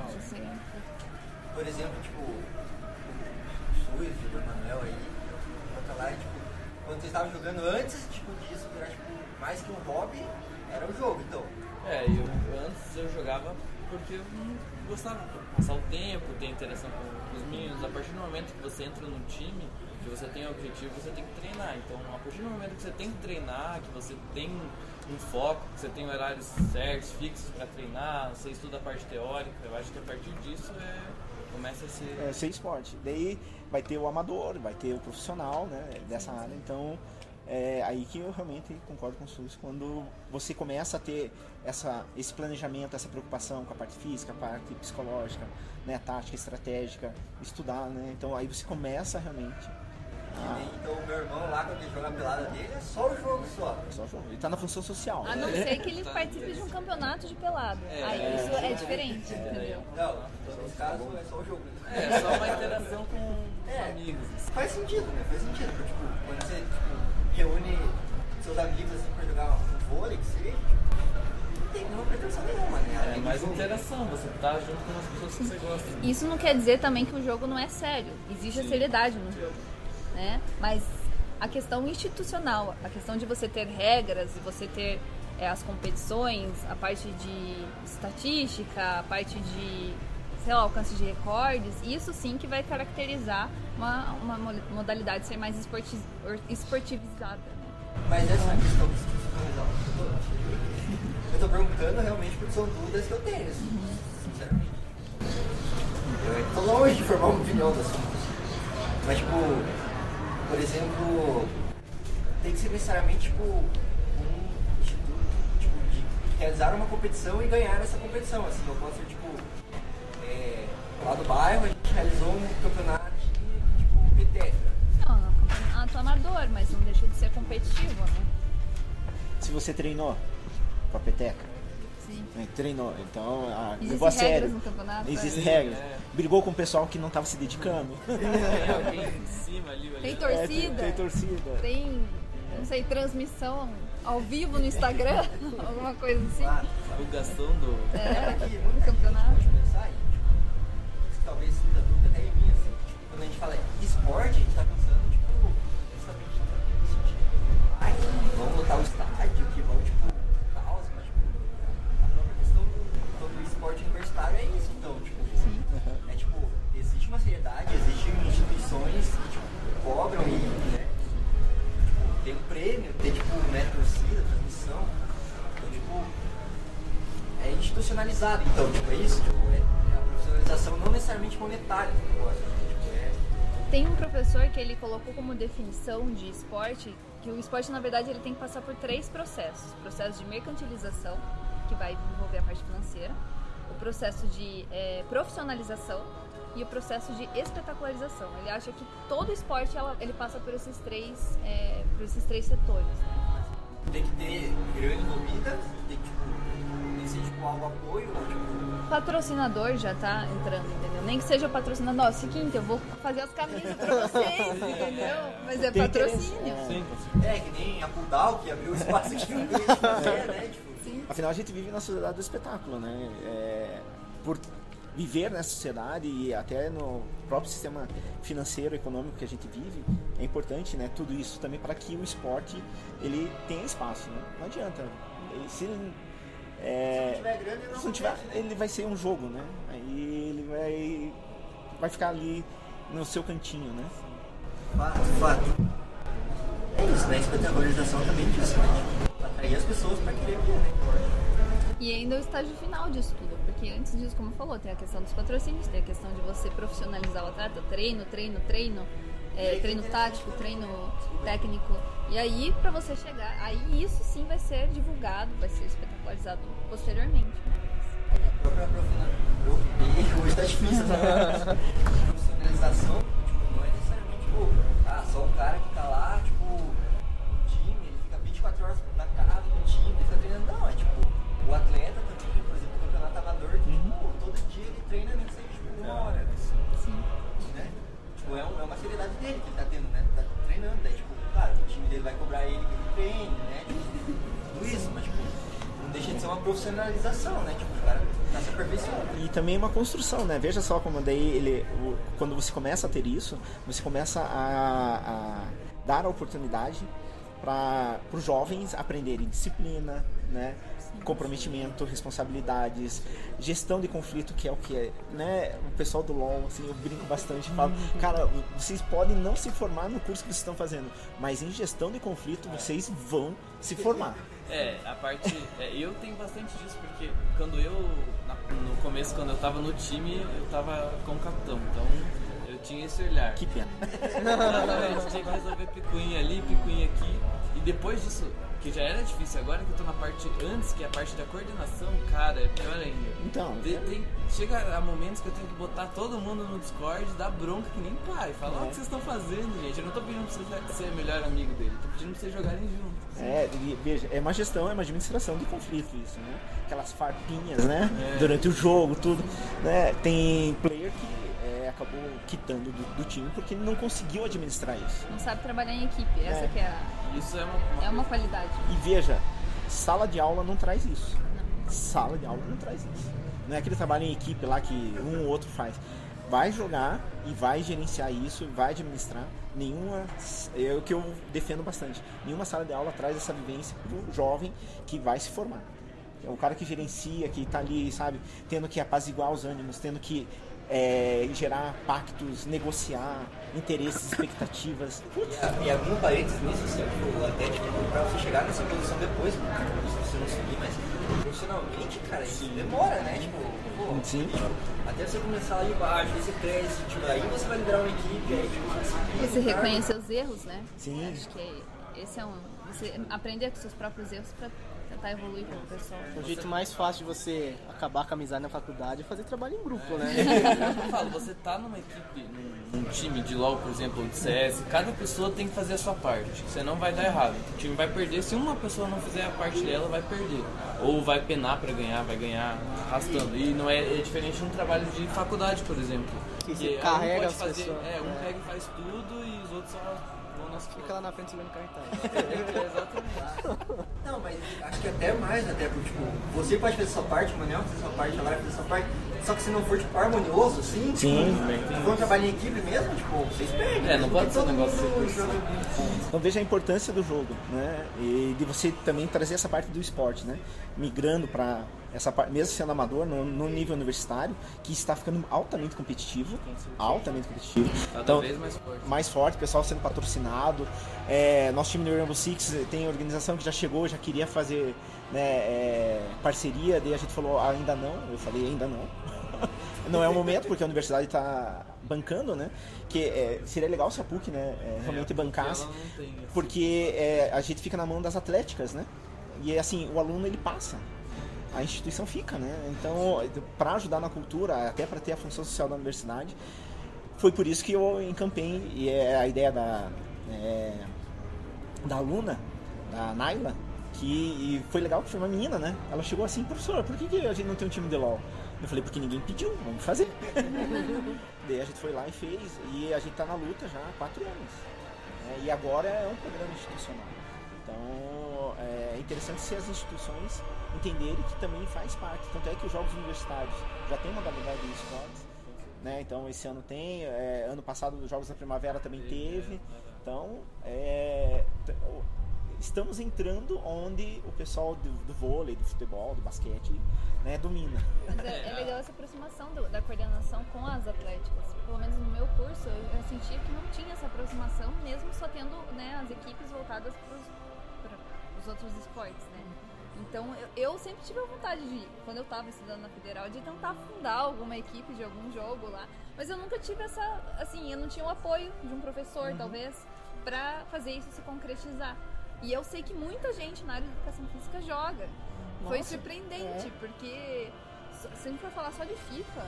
Por exemplo, tipo, o Suez, o Vitor Manuel aí, lá, e, tipo, quando vocês estavam jogando antes tipo, disso, era tipo, mais que um hobby, era o jogo, então. É, eu, antes eu jogava porque eu não gostava de passar o tempo, ter interação com os meninos. A partir do momento que você entra num time, que você tem um objetivo, você tem que treinar. Então, a partir do momento que você tem que treinar, que você tem um foco, você tem horários certos, fixos para treinar, você estuda a parte teórica, eu acho que a partir disso é, começa a ser. É, ser esporte. Daí vai ter o amador, vai ter o profissional, né, dessa área. Então, é aí que eu realmente concordo com o SUS, quando você começa a ter essa, esse planejamento, essa preocupação com a parte física, a parte psicológica, né, tática, estratégica, estudar, né, então aí você começa realmente Então o meu irmão lá, quando ele joga a pelada dele, é só o jogo só. só jogo. Ele tá na função social. A não ser que ele participe de um campeonato de pelado. Aí isso é diferente, entendeu? Não, então, nesse caso é só o jogo. É só uma interação com É. amigos. Faz sentido, né? Faz sentido. Porque, tipo, quando você tipo, reúne seus amigos assim pra jogar um vôlei, que seja, tipo, não tem nenhuma pretensão nenhuma, né? É mais interação, você tá junto com as pessoas que você gosta. Isso não quer dizer também que o jogo não é sério. Existe a seriedade no jogo, né? Mas a questão institucional, a questão de você ter regras e você ter é, as competições, a parte de estatística, a parte de, sei lá, alcance de recordes, isso sim que vai caracterizar uma, uma mo- modalidade ser mais esporti esportivizada. Né? Mas essa questão eu tô perguntando realmente porque são dúvidas que eu tenho, assim, sinceramente. Tô longe de formar uma opinião do assunto. Mas, tipo, por exemplo, tem que ser necessariamente, tipo, um instituto, tipo, de realizar uma competição e ganhar essa competição, assim. Eu posso ser, tipo, é, lá do bairro, a gente realizou um campeonato de, tipo, peteca. Não, é um campeonato amador, mas não deixa de ser competitivo, né? Se você treinou com a peteca, treinou, então a, Existem levou a regras sério. no campeonato? Existem é. regras. Brigou com o pessoal que não estava se dedicando. Tem alguém em cima ali, Tem olhando. torcida? É, tem, tem torcida. Tem, não sei, transmissão ao vivo no Instagram? Alguma coisa assim? Claro, divulgação do. É, muita campeonato. pode pensar tipo, talvez sinta dúvida até em mim, assim, tipo, quando a gente fala esporte, a gente tá pensando, tipo. Ai, vão lotar o estádio, institucionalizado, então, tipo, é isso, tipo, é, é a profissionalização não necessariamente monetária do negócio, né? tipo, é, Tem um professor que ele colocou como definição de esporte que o esporte, na verdade, ele tem que passar por três processos. O processo de mercantilização, que vai envolver a parte financeira. O processo de eh, profissionalização, e o processo de espetacularização. Ele acha que todo esporte ela- ele passa por esses três, é, por esses três setores. né? Tem que ter grana envolvida, tem que, tipo, tipo apoio, ou, tipo, Patrocinador já tá entrando, entendeu? Nem que seja o patrocinador, ó, seguinte, eu vou fazer as camisas pra vocês, entendeu? Mas é Tem patrocínio. Sim, é que nem a Pudal que abriu espaço aqui no meio de pé, né? Tipo, Afinal, a gente vive na sociedade do espetáculo, né? É, por viver nessa sociedade e até no próprio sistema financeiro, econômico que a gente vive, é importante, né? Tudo isso também para que o esporte ele tenha espaço, né? Não adianta. Ele, se é, tiver grana, ele não se não tiver, ele vai ser um jogo, né? Aí ele vai vai ficar ali no seu cantinho, né? Fato, fato. É isso, né? Espetacularização também disso, né? Atrair as pessoas pra querer ver, né? E ainda o estágio final disso tudo, porque antes disso, como falou, tem a questão dos patrocínios, tem a questão de você profissionalizar o atleta, treino, treino, treino, é, treino tático, treino técnico. E aí, pra você chegar, aí isso sim vai ser divulgado, vai ser espetacularizado posteriormente. né? Profissionalização. Hoje tá difícil, né? Profissionalização, tipo, não é necessariamente, tipo, ah, só um cara que tá lá, tipo, no time, ele fica 24 horas na casa do time, ele fica treinando. Não, é tipo, o atleta também, por exemplo, o campeonato amador, que, tipo, todo dia ele treina Tipo, é, um- é uma seriedade dele que ele tá tendo, né? Tá treinando, daí, tipo, claro, o time dele vai cobrar ele que ele treine, né? Tipo, tudo isso, mas, tipo, não deixa de ser uma profissionalização, né? Tipo, o cara tá se aperfeiçoando. E também uma construção, né? Veja só como daí ele, o- quando você começa a ter isso, você começa a, a dar a oportunidade para os jovens aprenderem disciplina, né? Comprometimento, responsabilidades, gestão de conflito, que é o que é, né? O pessoal do LoL, assim, eu brinco bastante, falo, cara, vocês podem não se formar no curso que vocês estão fazendo, mas em gestão de conflito vocês vão se formar. É, a parte. é, eu tenho bastante disso porque quando eu. no começo, quando eu tava no time, eu tava como capitão. Então eu tinha esse olhar. Que pena. Exatamente, tinha que resolver picuinha ali, picuinha aqui. E depois disso, que já era difícil, agora que eu tô na parte antes, que é a parte da coordenação, cara, é pior ainda. Então, Tem- tem- chega a momentos que eu tenho que botar todo mundo no Discord, dar bronca que nem pai. Falar É. o que vocês estão fazendo, gente. Eu não tô pedindo pra vocês ser melhor amigo dele, tô pedindo pra vocês jogarem juntos. É, e veja, é uma gestão, é uma administração de conflito isso, né? Aquelas farpinhas, né? É. Durante o jogo, tudo. Né? Tem player que é, acabou quitando do, do time porque não conseguiu administrar isso. Não sabe trabalhar em equipe, essa É. que é a, Isso é uma, uma é uma qualidade. E veja, sala de aula não traz isso. Sala de aula não traz isso. Não é aquele trabalho em equipe lá que um ou outro faz. Vai jogar e vai gerenciar isso, vai administrar. Nenhuma, é o que eu defendo bastante. Nenhuma sala de aula traz essa vivência pro jovem que vai se formar. É o cara que gerencia, que tá ali, sabe, tendo que apaziguar os ânimos, tendo que é, gerar pactos, negociar interesses, expectativas. E, a- e algum parênteses nisso, assim, tipo, até tipo, pra você chegar nessa posição depois, se você não seguir, mas profissionalmente, cara, isso demora, né? Tipo, pô, Sim. até você começar lá embaixo, aí você cresce, tipo, aí você vai liderar uma equipe, aí tipo, você você reconhecer os erros, né? Sim. Acho que esse é um. Você aprender com seus próprios erros pra tentar evoluir como pessoa. O jeito mais fácil de você acabar com a amizade na faculdade é fazer trabalho em grupo, né? Eu falo, você tá numa equipe, num, num time de LoL, por exemplo, ou de CS, cada pessoa tem que fazer a sua parte. Você não vai dar errado. O time vai perder. Se uma pessoa não fizer a parte dela, vai perder. Ou vai penar pra ganhar, vai ganhar arrastando. E não é, é diferente de um trabalho de faculdade, por exemplo. Que você um carrega pode as fazer, pessoas. É, um É. pega e faz tudo e os outros só nas Fica lá na frente segurando cartaz. É, exatamente. Não, mas acho que até mais, até porque, tipo, você pode fazer a sua parte, o Manel fazer a sua parte, a Lara fazer a sua parte, só que se não for, tipo, harmonioso, assim, Sim. tipo, se for um trabalho em equipe mesmo, tipo, vocês perdem. É, não pode ser um negócio assim. Então veja a importância do jogo, né? E de você também trazer essa parte do esporte, né? Migrando para essa parte, mesmo sendo amador, no, no nível universitário, que está ficando altamente competitivo, altamente competitivo. Cada Então, vez mais forte. mais forte, o pessoal sendo patrocinado. É, nosso time do Rainbow Six tem organização que já chegou, já queria fazer né, é, parceria, daí a gente falou ainda não, eu falei ainda não. não é o momento, porque a universidade está bancando, né? Que é, seria legal se a PUC né, é, realmente porque bancasse, esse- porque é, a gente fica na mão das atléticas, né? E assim, o aluno ele passa. A instituição fica, né? Então, para ajudar na cultura, até para ter a função social da universidade, foi por isso que eu encampei e é a ideia da é, da aluna, da Naila, que foi legal que foi uma menina, né? Ela chegou assim, professor, por que, que a gente não tem um time de LOL? Eu falei, porque ninguém pediu, vamos fazer. Daí a gente foi lá e fez, e a gente tá na luta já há quatro anos. né? E agora é um programa institucional. Então é interessante se as instituições entenderem que também faz parte. Tanto é que os jogos universitários já tem modalidade de esportes. Né? Então esse ano tem, é, ano passado os Jogos da Primavera também teve. Então é, t- o- estamos entrando onde o pessoal do, do vôlei, do futebol, do basquete né, domina. Mas é, é legal essa aproximação do- da coordenação com as atléticas. Pelo menos no meu curso, eu, eu sentia que não tinha essa aproximação, mesmo só tendo né, as equipes voltadas para os outros esportes, né? Então eu, eu sempre tive a vontade de, quando eu estava estudando na federal, de tentar fundar alguma equipe de algum jogo lá. Mas eu nunca tive essa, assim, eu não tinha o apoio de um professor, talvez, para fazer isso se concretizar. E eu sei que muita gente na área de educação física joga. Foi Nossa, surpreendente, é. porque se a gente for falar só de FIFA,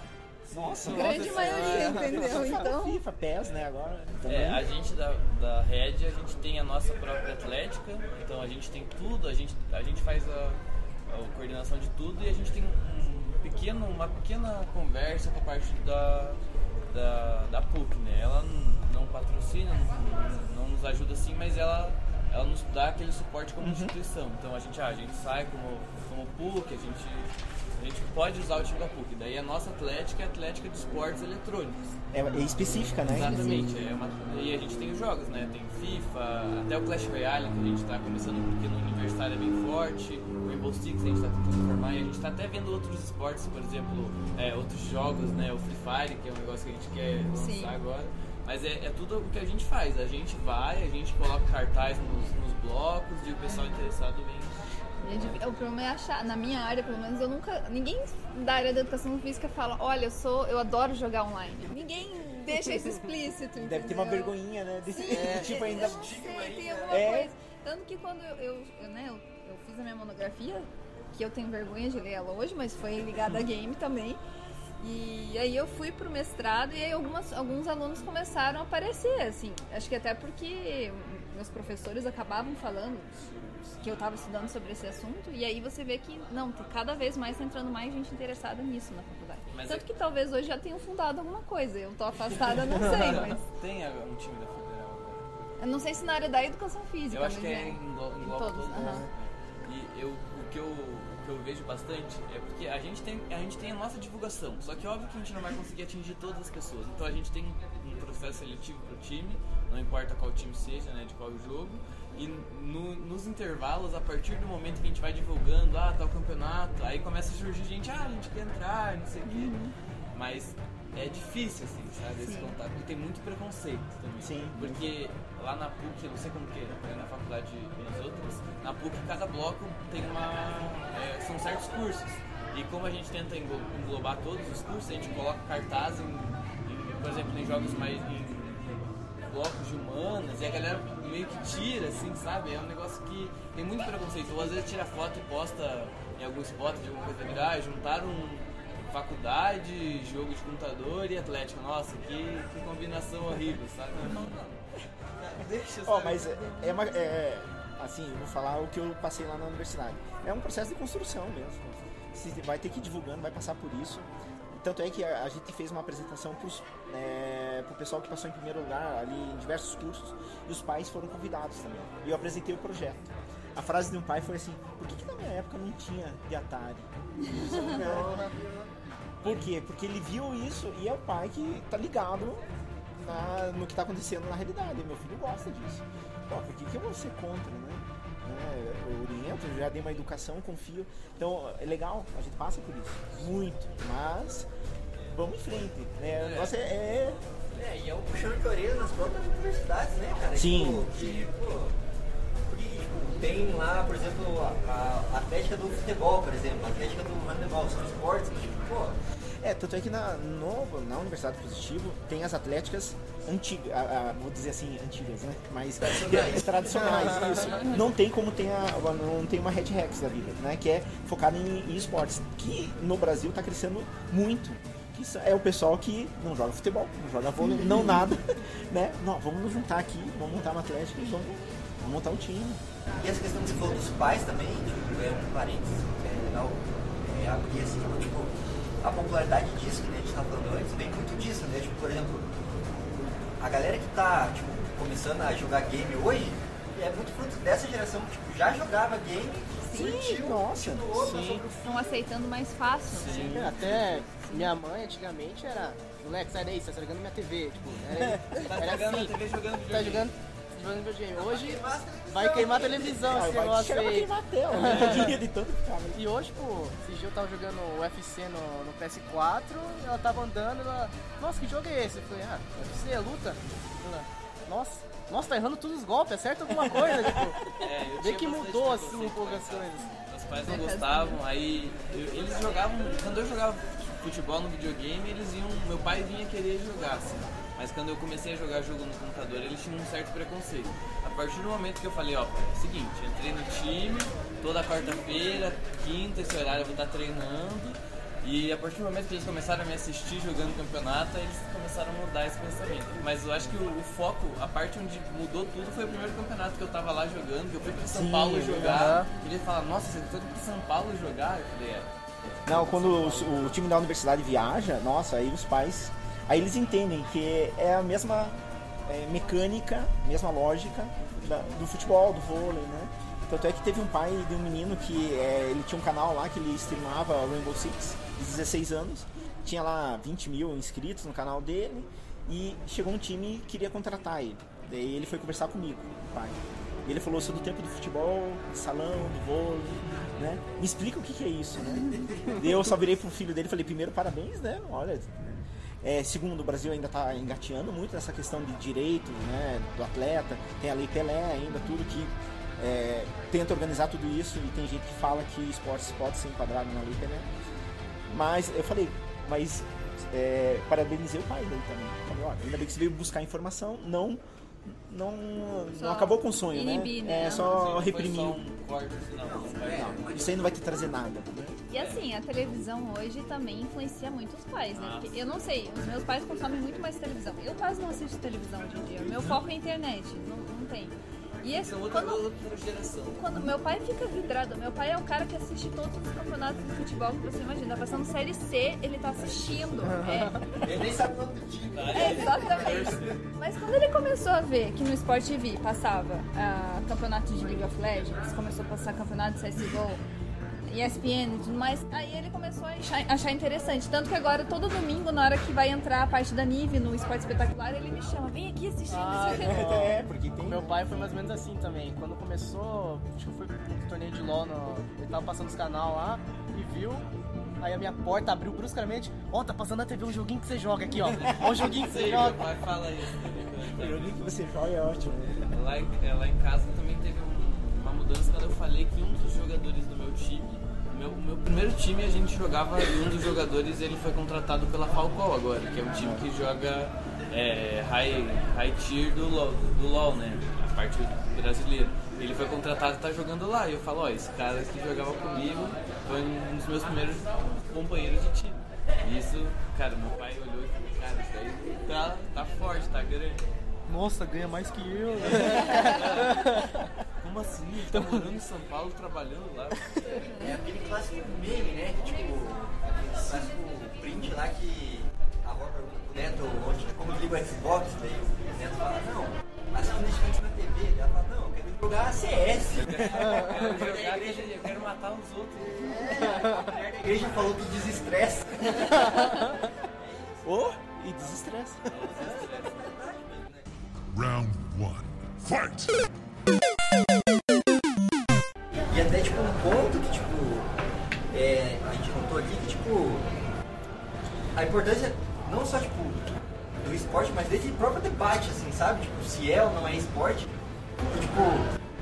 Nossa, grande nossa maioria, senhora. entendeu? Então, FIFA, PES, né, agora. também. É, a gente da, da Red, a gente tem a nossa própria atlética, então a gente tem tudo, a gente, a gente faz a, a coordenação de tudo e a gente tem um pequeno, uma pequena conversa com a parte da, da, da PUC, né? Ela n- não patrocina, não, não nos ajuda assim, mas ela, ela nos dá aquele suporte como instituição. Então a gente, ah, a gente sai como, como PUC, a gente, a gente pode usar o time da PUC. Daí a nossa atlética é a atlética de esportes eletrônicos. É, é específica, né? Exatamente, é uma, e a gente tem os jogos, né? Tem FIFA, até o Clash Royale que a gente tá começando porque no universitário é bem forte, o Rainbow Six a gente tá tentando formar e a gente tá até vendo outros esportes, por exemplo, é, outros jogos, né? O Free Fire, que é um negócio que a gente quer lançar Sim. agora. Mas é, é tudo o que a gente faz, a gente vai, a gente coloca cartaz nos, nos blocos e o pessoal interessado vem. O problema é achar, na minha área, pelo menos, eu nunca. Ninguém da área da educação física fala, olha, eu sou. eu adoro jogar online. Ninguém deixa isso explícito. Deve ter uma entendeu? vergonhinha, né? Desse Sim, tipo eu ainda. não sei, tem alguma É. coisa. Tanto que quando eu, eu, eu, né, eu, eu fiz a minha monografia, que eu tenho vergonha de ler ela hoje, mas foi ligada a game também. E aí eu fui pro mestrado e aí algumas, alguns alunos começaram a aparecer, assim. Acho que até porque meus professores acabavam falando que eu estava estudando sobre esse assunto, e aí você vê que, não, cada vez mais tá entrando mais gente interessada nisso na faculdade. Mas Tanto é- que talvez hoje já tenham fundado alguma coisa. Eu tô afastada, não sei, mas. Tem um time da Federal agora. Eu não sei se na área da educação física. Eu acho mas que é englo- engloba todos, todos. aham. E eu, o, que eu, o que eu vejo bastante é porque a gente, tem, a gente tem a nossa divulgação, só que óbvio que a gente não vai conseguir atingir todas as pessoas. Então a gente tem um processo seletivo pro time, não importa qual time seja, né, de qual jogo. E no- nos intervalos, a partir do momento que a gente vai divulgando, ah, tá o campeonato, aí começa a surgir gente, ah, a gente quer entrar, não sei o quê. Mas é difícil, assim, sabe, esse Sim. contato, porque tem muito preconceito também. Sim. Porque lá na PUC, eu não sei como que é na faculdade e nas outras, na PUC cada bloco tem uma. é, são certos cursos. E como a gente tenta englo- englobar todos os cursos, a gente coloca cartaz em, em, por exemplo, em jogos mais. em blocos de humanas, e a galera meio que tira, assim, sabe? É um negócio que tem muito preconceito. Ou às vezes tira foto e posta em algum spot de alguma coisa virar, ah, juntaram faculdade, jogo de computador e atlética. Nossa, que, que combinação horrível, sabe? Não, não. Deixa, sabe? mas é, é uma- é- assim, eu vou falar o que eu passei lá na universidade. É um processo de construção mesmo. Você vai ter que ir divulgando, vai passar por isso. Tanto é que a, a gente fez uma apresentação para o pessoal que passou em primeiro lugar ali em diversos cursos e os pais foram convidados também. E eu apresentei o projeto. A frase de um pai foi assim: Por que, que na minha época não tinha de Atari? Por quê? Porque ele viu isso e é o pai que tá ligado na- no que tá acontecendo na realidade. Meu filho gosta disso. Pô, por que, que eu vou ser contra, né? Né, Eu oriento, eu já dei uma educação, confio. Então é legal, a gente passa por isso. Muito. Mas vamos em frente. Né? O negócio é- é É, e é o puxão de orelha nas próprias universidades, né, cara? Sim. Tipo, que, pô, porque, tipo, tem lá, por exemplo, a, a Atlética do futebol, por exemplo, a Atlética do handebol, são esportes que, tipo, pô, É, tanto é que na, no- na Universidade Positivo tem as atléticas antigas, vou dizer assim, antigas, né? Mas tradicionais, tradicionais isso. Não tem como tem a, não tem uma Red Rex da vida, né? Que é focada em, em esportes, que no Brasil tá crescendo muito. É o pessoal que não joga futebol, não joga vôlei, não nada, né? Não, vamos nos juntar aqui, vamos montar uma atlética e vamos, vamos montar um time. E essa questão que você falou dos pais também, tipo, é um parênteses, é legal é, abrir assim, tipo, a popularidade disso, que a gente tava falando antes, vem muito disso, né? Tipo, por exemplo, a galera que tá, tipo, começando a jogar game hoje, é muito fruto dessa geração que, tipo, já jogava game, curtiu, nossa, continuou, sim. Estão aceitando mais fácil. Sim, até minha mãe antigamente era. Moleque, sai daí, você tá jogando minha TV. Tipo, era, Tá era jogando assim. TV jogando Tá videogame. jogando, jogando videogame. Hoje vai queimar a televisão esse vai negócio aí. queimar a tela, né? de tanto. E hoje, pô, esse dia eu tava jogando o UFC no, no PS4, ela tava andando, ela. Nossa, que jogo é esse? Eu falei, ah, UFC é luta? Ela, nossa, nossa, tá errando todos os golpes, acerta alguma coisa, tipo. É, Vê que mudou assim um pouco as coisas. Meus pais não gostavam, aí eu- eles jogavam. Quando eu jogava futebol no videogame, eles iam. Meu pai vinha querer jogar, assim. Mas quando eu comecei a jogar jogo no computador, eles tinham um certo preconceito. A partir do momento que eu falei, ó, é o seguinte, entrei no time, toda quarta-feira, quinta, esse horário eu vou estar treinando. E a partir do momento que eles começaram a me assistir jogando campeonato, eles começaram a mudar esse pensamento. Mas eu acho que o, o foco, a parte onde mudou tudo foi o primeiro campeonato que eu tava lá jogando, que eu fui pra São Sim, Paulo jogar. aham. E ele fala, nossa, você foi pra São Paulo jogar? Eu falei, é. Não, quando o, o time da universidade viaja, nossa, aí os pais. Aí eles entendem que é a mesma é, mecânica, mesma lógica da- do futebol, do vôlei, né? Tanto é que teve um pai de um menino que é, ele tinha um canal lá que ele streamava Rainbow Six, de 16 anos, tinha lá 20 mil inscritos no canal dele, e chegou um time que queria contratar ele. Daí ele foi conversar comigo, o pai. Ele falou, sou do tempo do futebol, de salão, do vôlei, né? Me explica o que, que é isso, né? Eu só virei pro filho dele e falei, primeiro, parabéns, né? Olha. É, segundo, o Brasil ainda está engateando muito nessa questão de direitos né, do atleta, tem a Lei Pelé ainda, tudo que é, tenta organizar tudo isso e tem gente que fala que esportes pode ser enquadrado na Lei Pelé. Mas eu falei, mas é, parabenizei o pai dele também. Falei, ó, ainda bem que você veio buscar informação, não não, não acabou com o sonho, inibir, né? né? É só Não foi reprimiu. só um corte, não. Vai- Não, isso aí não vai te trazer nada. né? E assim, a televisão hoje também influencia muito os pais, né? Porque eu não sei, os meus pais consomem muito mais televisão. Eu quase não assisto televisão hoje em dia. Meu foco é internet, não, não tem. E esse, São outra, quando, quando meu pai fica vidrado, meu pai é o cara que assiste todos os campeonatos de futebol que você imagina. Tá passando série C, ele tá assistindo. É, Ele nem sabe quanto time. É, exatamente. Mas quando ele começou a ver que no Sport TV passava ah, campeonato de League of Legends, começou a passar campeonato de CSGO, ESPN e tudo mais, aí ele começou a achar, achar interessante. Tanto que agora, todo domingo, na hora que vai entrar a parte da Nive no Esporte Espetacular, ele me chama, vem aqui assistir, Ah, o quê. É, porque tem. Meu pai foi mais ou menos assim também. Quando começou, acho que foi um torneio de LOL, no, ele tava passando os canal lá e viu. Aí a minha porta abriu bruscamente. Ó, tá passando na TV um joguinho que você joga aqui, ó. Ó o joguinho que você Sei, meu joga. pai fala isso também. O joguinho que você joga é ótimo. Lá em, é, lá em casa também teve um- uma mudança quando eu falei que um dos jogadores do meu time, meu, meu primeiro time a gente jogava e um dos jogadores ele foi contratado pela Falcão agora, que é um time que joga é, high, high tier do LoL, do LoL, né? A parte brasileira. Ele foi contratado e tá jogando lá. E eu falo, ó, esse cara que jogava comigo foi um dos meus primeiros companheiros de time. E isso, cara, meu pai olhou e falou, cara, isso daí tá, tá forte, tá grande. Nossa, ganha mais que eu. Como assim? Ele tá morando em São Paulo, trabalhando lá. É aquele clássico meme, né? Que, tipo, aquele clássico print lá que a avó pergunta pro neto onde, como liga o Xbox, daí o neto fala, não, assiste Netflix na TV. Ela fala, não, eu quero jogar CS. Eu quero jogar, eu quero matar os outros. A mulher da igreja falou que desestressa. Ô, e desestressa. Round one. Fight! E até tipo um ponto que tipo é, a gente notou aqui que tipo a importância não só tipo do esporte, mas desse próprio debate, assim, sabe? Tipo, se é ou não é esporte. E, tipo,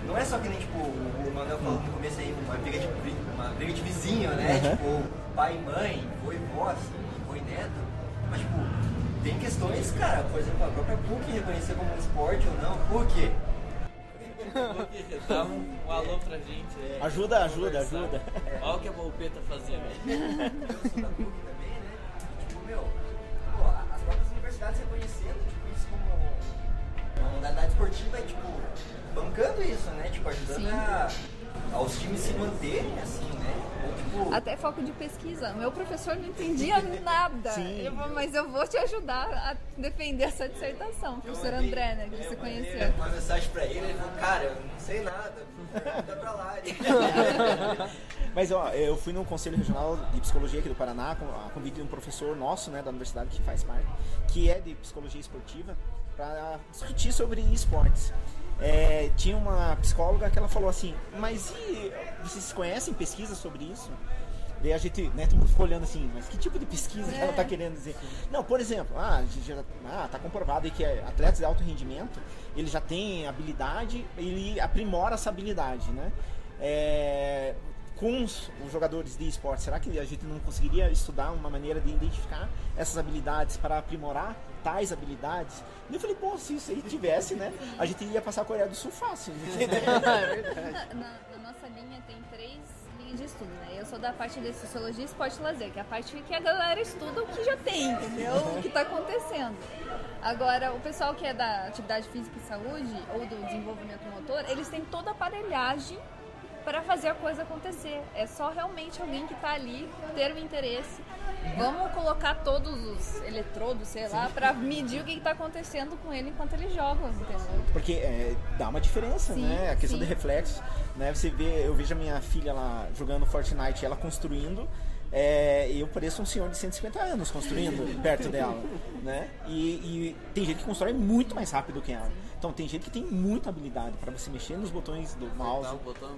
não é só que nem tipo o Manuel falou no começo aí, uma briga de, uma briga de vizinho, né? Uhum. Tipo, pai e mãe, e vó, assim, e neto, mas tipo, tem questões, cara, por exemplo, a própria PUC reconhecer como um esporte ou não, por quê? Dá um, um alô pra gente aí. Ajuda, ajuda, Conversar. ajuda. Olha o que a Volpeta fazia, velho. Eu sou da PUC também, né? Tipo, meu, pô, as próprias universidades reconhecendo tipo, isso como uma modalidade esportiva e, tipo, bancando isso, né? Tipo, ajudando Sim. a, aos times se manterem, assim, né? Tipo, Até foco de pesquisa. Meu professor não entendia nada. Sim. Eu mas eu vou te ajudar a defender essa dissertação. eu Professor mandei- André, né? Que é, você conheceu. uma mensagem pra ele, ele falou, cara, eu não sei nada, pergunta pra lá. Mas ó, eu fui no Conselho Regional de Psicologia aqui do Paraná, com a convite de um professor nosso, né, da universidade que faz parte, que é de psicologia esportiva, para discutir sobre esportes. É, tinha uma psicóloga que ela falou assim, mas e vocês conhecem pesquisas sobre isso? Daí a gente, né, todo mundo ficou olhando assim, mas que tipo de pesquisa que ela tá querendo dizer? Não, por exemplo, ah, a gente já, ah, tá comprovado que atletas de alto rendimento, ele já tem habilidade, ele aprimora essa habilidade, né? É, com os, os jogadores de esporte, será que a gente não conseguiria estudar uma maneira de identificar essas habilidades para aprimorar tais habilidades? E eu falei, pô, se isso aí tivesse, né, a gente ia passar a Coreia do Sul fácil. Na, na- na nossa linha tem três linhas de estudo, né? Eu sou da parte de Sociologia, Esporte e Lazer, que é a parte que a galera estuda o que já tem, entendeu? O que tá acontecendo. Agora, o pessoal que é da atividade física e saúde ou do desenvolvimento motor, eles têm toda a aparelhagem para fazer a coisa acontecer. É só realmente alguém que tá ali ter o interesse. Vamos colocar todos os eletrodos, sei lá, para medir o que, que tá acontecendo com ele enquanto ele joga, entendeu? Porque é, dá uma diferença, Sim, né? A questão sim. de reflexo, né? Você vê, eu vejo a minha filha lá jogando Fortnite, ela construindo, é, e eu pareço um senhor de 150 anos construindo perto dela, né? E, e tem gente que constrói muito mais rápido que ela. Então tem gente que tem muita habilidade para você mexer nos botões do mouse, Tá, o botão,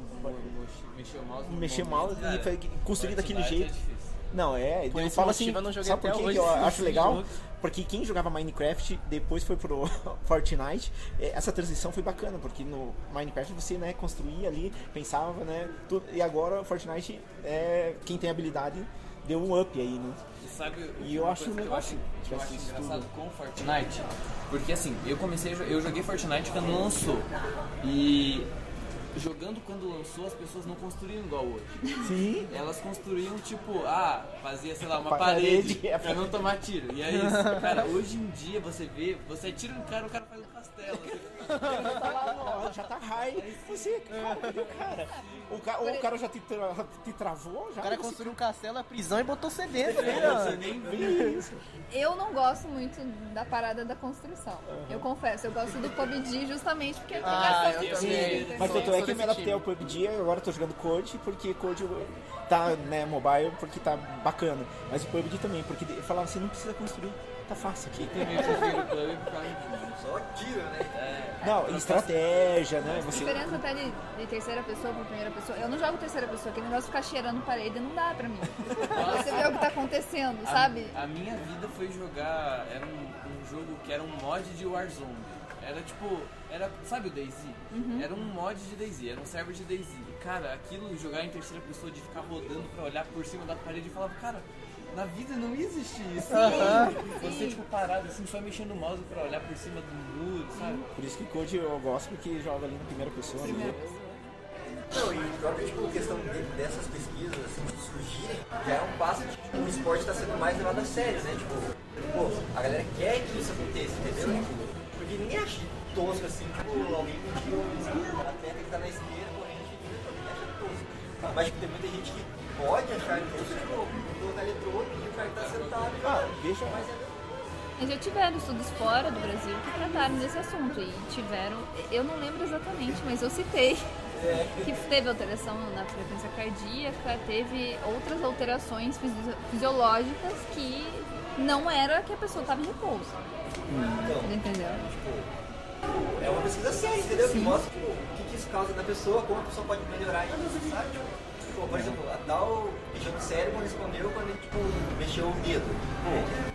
mexer o mouse. mexer o mouse e cara, construir daquele Fortnite jeito. É. Não, é, Por eu esse falo assim, eu sabe por que eu acho legal? jogo. Porque quem jogava Minecraft depois foi pro Fortnite, eh, essa transição foi bacana, porque no Minecraft você, né, construía ali, pensava, né, tudo, e agora o Fortnite, é, quem tem habilidade, deu um up aí, né? E sabe E eu acho coisa que eu acho, eu acho engraçado com Fortnite? Porque assim, eu comecei, eu joguei Fortnite quando lançou. E jogando quando lançou, as pessoas não construíam igual hoje. Sim. Elas construíam tipo, ah, fazia, sei lá, uma Parede, parede, pra não tomar tiro. E é isso. Cara, hoje em dia você vê, você atira no cara, o cara faz um castelo. Ele já tá lá, no- já tá high, você, cara, o cara? O, ca, o cara já te, tra- te travou, já O cara você- construiu um castelo, a prisão e botou você dentro, né, Você nem vê. Isso. Eu não gosto muito da parada da construção. Eu confesso, eu gosto do PUBG justamente porque tem Ah, essa eu construção, também. entendeu? Mas tanto é que eu me adaptei ao PUBG e agora eu tô jogando Code, porque Code tá, né, mobile, porque tá bacana. Mas o PUBG também, porque falava assim, não precisa construir, tá fácil aqui. Também prefiro o clube por causa disso. Só tiro, né? Não, estratégia, né, A você... diferença até de, de terceira pessoa pra primeira pessoa. Eu não jogo terceira pessoa, aquele negócio de ficar cheirando parede não dá pra mim. Você vê o que tá acontecendo, sabe? A, a minha vida foi jogar. Era um, um jogo que era um mod de Warzone. Era tipo. Era. Sabe o Daisy? Era um mod de Daisy, era um server de Daisy. E cara, aquilo jogar em terceira pessoa de ficar rodando pra olhar por cima da parede e falava, cara. Na vida não existe isso. Você, tipo, parado assim, só mexendo o mouse pra olhar por cima do muro, sabe? Por isso que Code eu gosto, porque joga ali na primeira pessoa. né? Não, e própria tipo, questão de- dessas pesquisas assim, surgirem, já é um passo de tipo, o esporte está sendo mais levado a sério, né? Tipo, pô, a galera quer que isso aconteça, entendeu? Tipo, porque ninguém acha tosco assim, tipo, alguém medir um atleta que tá na esteira correndo de ninguém acha tosco. Mas tipo, tem muita gente que pode achar tosco, tipo, colocar eletrodo e o cara que tá sentado e Ah, veja, mas é Mas já tiveram estudos fora do Brasil que trataram desse assunto e tiveram, eu não lembro exatamente, mas eu citei que teve alteração na frequência cardíaca, teve outras alterações fisi- fisiológicas que não era que a pessoa estava em repouso. então, Entendeu? É uma pesquisa séria, entendeu? Que mostra tipo, o que, que isso causa na pessoa, como a pessoa pode melhorar isso, sabe? Tipo, pô, por exemplo, a tal região do cérebro respondeu quando ele tipo, mexeu o dedo. O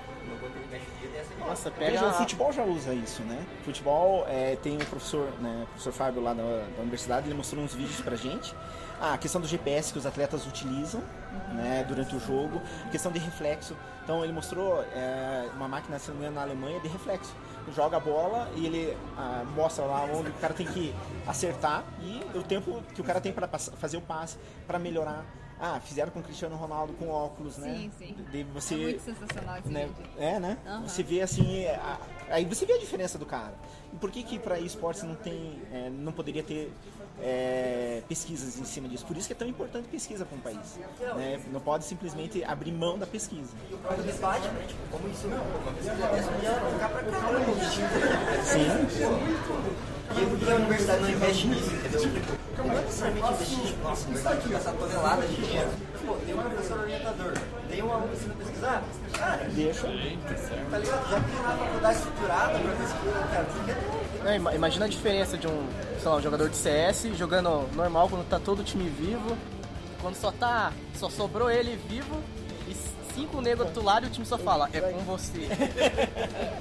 essa Nossa, pega Veja, o futebol já usa isso, né? Futebol é, tem um professor, né, o professor Fábio lá da, da universidade, ele mostrou uns vídeos pra gente. Ah, a questão do GPS que os atletas utilizam né, durante o jogo, a questão de reflexo. Então ele mostrou é, uma máquina, se não me engano, na Alemanha de reflexo. Joga a bola e ele ah, mostra lá onde o cara tem que acertar e o tempo que o cara tem para fazer o passe, para melhorar. Ah, fizeram com o Cristiano Ronaldo com óculos, né? Sim, sim. De você É muito sensacional esse né? vídeo. É, né? Aham. Você vê assim, é, a- aí você vê a diferença do cara. E por que que para esportes não tem, é, não poderia ter é, pesquisas em cima disso? Por isso que é tão importante pesquisa para um país. Né? Não pode simplesmente abrir mão da pesquisa. O debate, né? Tipo, como isso não, uma pesquisa dessa podia ficar pra caramba os times. Sim. E a universidade não investe nisso, entendeu? Não é necessariamente investir, tipo, nossa, a universidade tem essa tonelada de dinheiro. Pô, tem um professor orientador, tem um aluno ensinando a pesquisar, cara, Deixa. tá ligado? Já tem uma faculdade estruturada pra pesquisa, cara, que não? Não, ima- imagina a diferença de um, sei lá, um jogador de CS jogando normal quando tá todo o time vivo, quando só tá, só sobrou ele vivo e cinco negros do lado e o time só fala, é com você.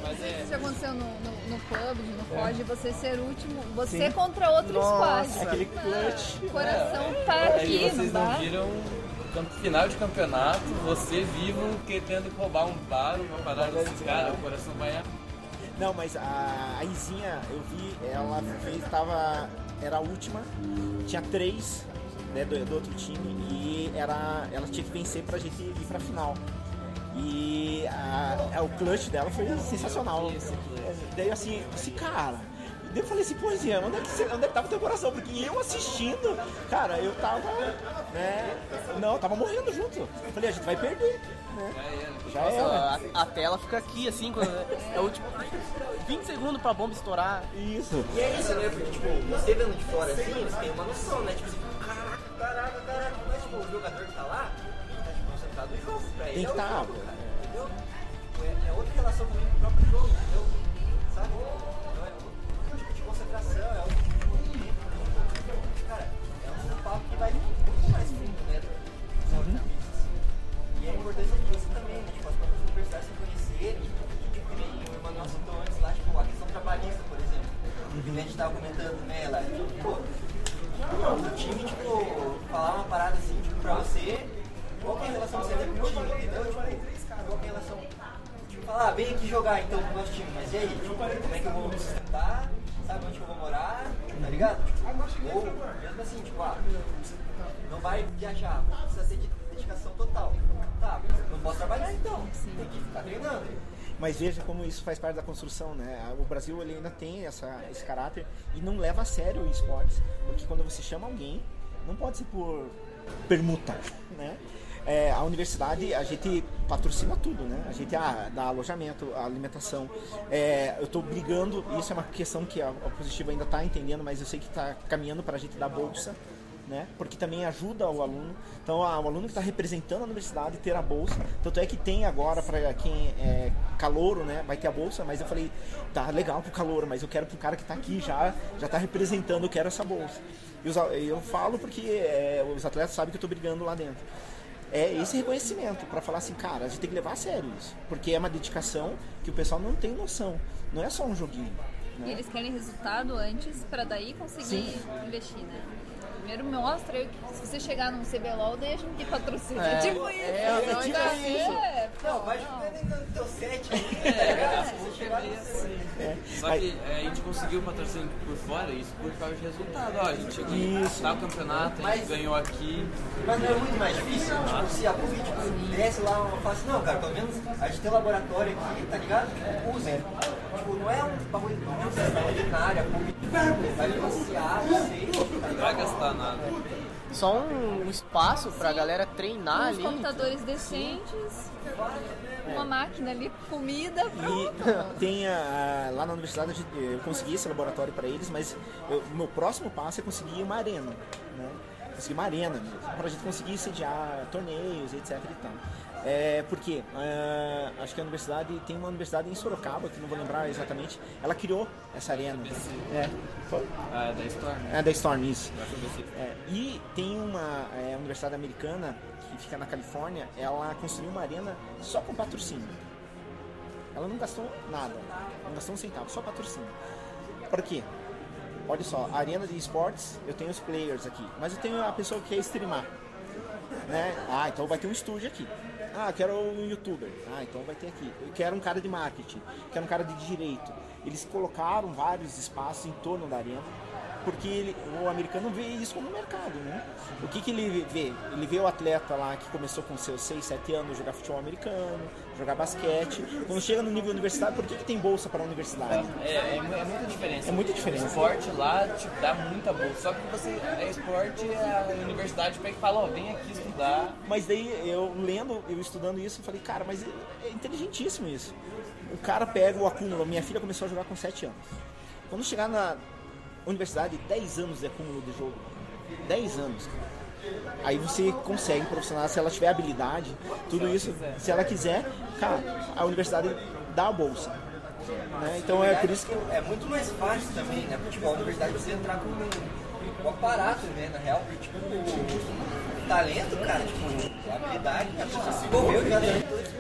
Mas é. Isso já aconteceu no, no, no PUBG, no COD, você ser último, você contra outro Nossa, squad. aquele clutch. O coração tá aqui, não vocês não dá? viram final de campeonato, você vivo querendo roubar um bar, uma parada desse cara, o coração vai. Não, mas a, a Izinha, eu vi, ela fez, tava, era a última, tinha três né, do, do outro time e era, ela tinha que vencer pra gente ir pra final. E a, a- o clutch dela foi sensacional. Daí assim, esse cara. Daí eu falei assim, pô, Izinha, onde é, que você, onde é que tava teu coração? Porque eu assistindo, cara, eu tava, né, não, eu tava morrendo junto. Eu falei, a gente vai perder, né? Já Nossa, era. a, a tela fica aqui, assim, quando é o tipo 20 segundos pra bomba estourar. Isso. E é isso, né? Porque, tipo, você vendo de fora assim, você tem uma noção, né? Tipo, fica, caraca, caraca, caraca, mas, tipo, o jogador que tá lá, ele tá, tipo, concentrado no jogo, pra ele Tem é que o tá, jogo, cara, entendeu? É, é outra relação também com o próprio jogo, a gente tava comentando, né, lá, pô, o time, tipo, falar uma parada assim, tipo, pra você, qual é a relação que você tem com o time, entendeu? Tipo, qual é a relação? Tipo, falar, ah, vem aqui jogar então com o nosso time, mas e aí? Tipo, como é que eu vou me sustentar? Sabe onde eu vou morar? Tá ligado? Tipo, ou mesmo assim, tipo, ah, não vai viajar, precisa ter de- dedicação total. Tá, não posso trabalhar então, tem que ficar treinando. Mas veja como isso faz parte da construção, né? O Brasil ele ainda tem essa, esse caráter e não leva a sério o esportes, porque quando você chama alguém, não pode ser por permuta, né? É, a universidade, a gente patrocina tudo, né? A gente ah, dá alojamento, alimentação. É, eu estou brigando, isso é uma questão que a, a Positiva ainda está entendendo, mas eu sei que está caminhando para a gente dar bolsa né? Porque também ajuda o aluno. Então, ah, o aluno que está representando a universidade ter a bolsa. Tanto é que tem agora para quem é calouro, né? Vai ter a bolsa. Mas eu falei, tá legal pro calouro, mas eu quero pro cara que está aqui já, já está representando, eu quero essa bolsa. E os eu falo porque é, os atletas sabem que eu estou brigando lá dentro. É esse reconhecimento para falar assim, cara, a gente tem que levar a sério isso, porque é uma dedicação que o pessoal não tem noção. Não é só um joguinho. E Né? eles querem resultado antes pra daí conseguir Sim. investir, né? Primeiro mostra aí que se você chegar num CBLOL, daí a gente tem patrocínio. É, tipo isso. é, não, é tipo tá- isso. é, pô, Não, vai não. jogando no teu set É, tá é assim. É. Só que é, a gente conseguiu patrocínio por fora, isso por causa de resultado. Ó, a gente aqui Isso. tá o campeonato, a gente ganhou aqui. Mas não é muito mais difícil, tipo, se a PUC tipo, desce lá uma fala assim, não, cara, pelo menos a gente tem um laboratório aqui, tá ligado? Tipo, use. Tipo, não é um bagulho extraordinário, a PUC vai tá Não vai gastar. Só um espaço pra galera treinar Uns ali. computadores decentes, uma máquina ali, comida, pronto. E tem a, lá na universidade a eu consegui esse laboratório para eles, mas eu- o meu próximo passo é conseguir uma arena, né? Conseguir uma arena mesmo, para a gente conseguir sediar torneios, etc e tal. É, porque ah, acho que a universidade tem uma universidade em Sorocaba, que não vou lembrar exatamente, ela criou essa arena. É, foi? Ah, é da Storm. É da Storm, isso. É, e tem uma é, universidade americana que fica na Califórnia, ela construiu uma arena só com patrocínio. Ela não gastou nada, não gastou um centavo, só patrocínio. Por quê? Olha só, a arena de esportes, eu tenho os players aqui, mas eu tenho a pessoa que quer streamar. Né? Ah, então vai ter um estúdio aqui. Ah, quero um youtuber. Ah, então vai ter aqui. Eu quero um cara de marketing, quero um cara de direito. Eles colocaram vários espaços em torno da arena porque ele- o americano vê isso como mercado, né? O que, que ele vê? Ele vê o atleta lá que começou com seus 6, 7 anos jogar futebol americano, jogar basquete. Quando chega no nível universitário, por que, que tem bolsa para a universidade? É, é, é muita diferença. É muita diferença. O esporte lá te dá muita bolsa. Só que você é esporte, a universidade pega e fala, ó, vem aqui estudar. Mas daí eu lendo, eu estudando isso, eu falei, cara, mas é é inteligentíssimo isso. O cara pega o acúmulo. Minha filha começou a jogar com 7 anos. Quando chegar na universidade, 10 anos de acúmulo de jogo. 10 anos. Aí você consegue profissionalizar se ela tiver habilidade, tudo isso, se ela quiser, cara, a universidade dá a bolsa. né? Então é por isso que É muito mais fácil também, né? Futebol, na verdade, você entrar com um aparato, né? Na real, porque, tipo, talento, cara, tipo, é habilidade, né? Se envolveu já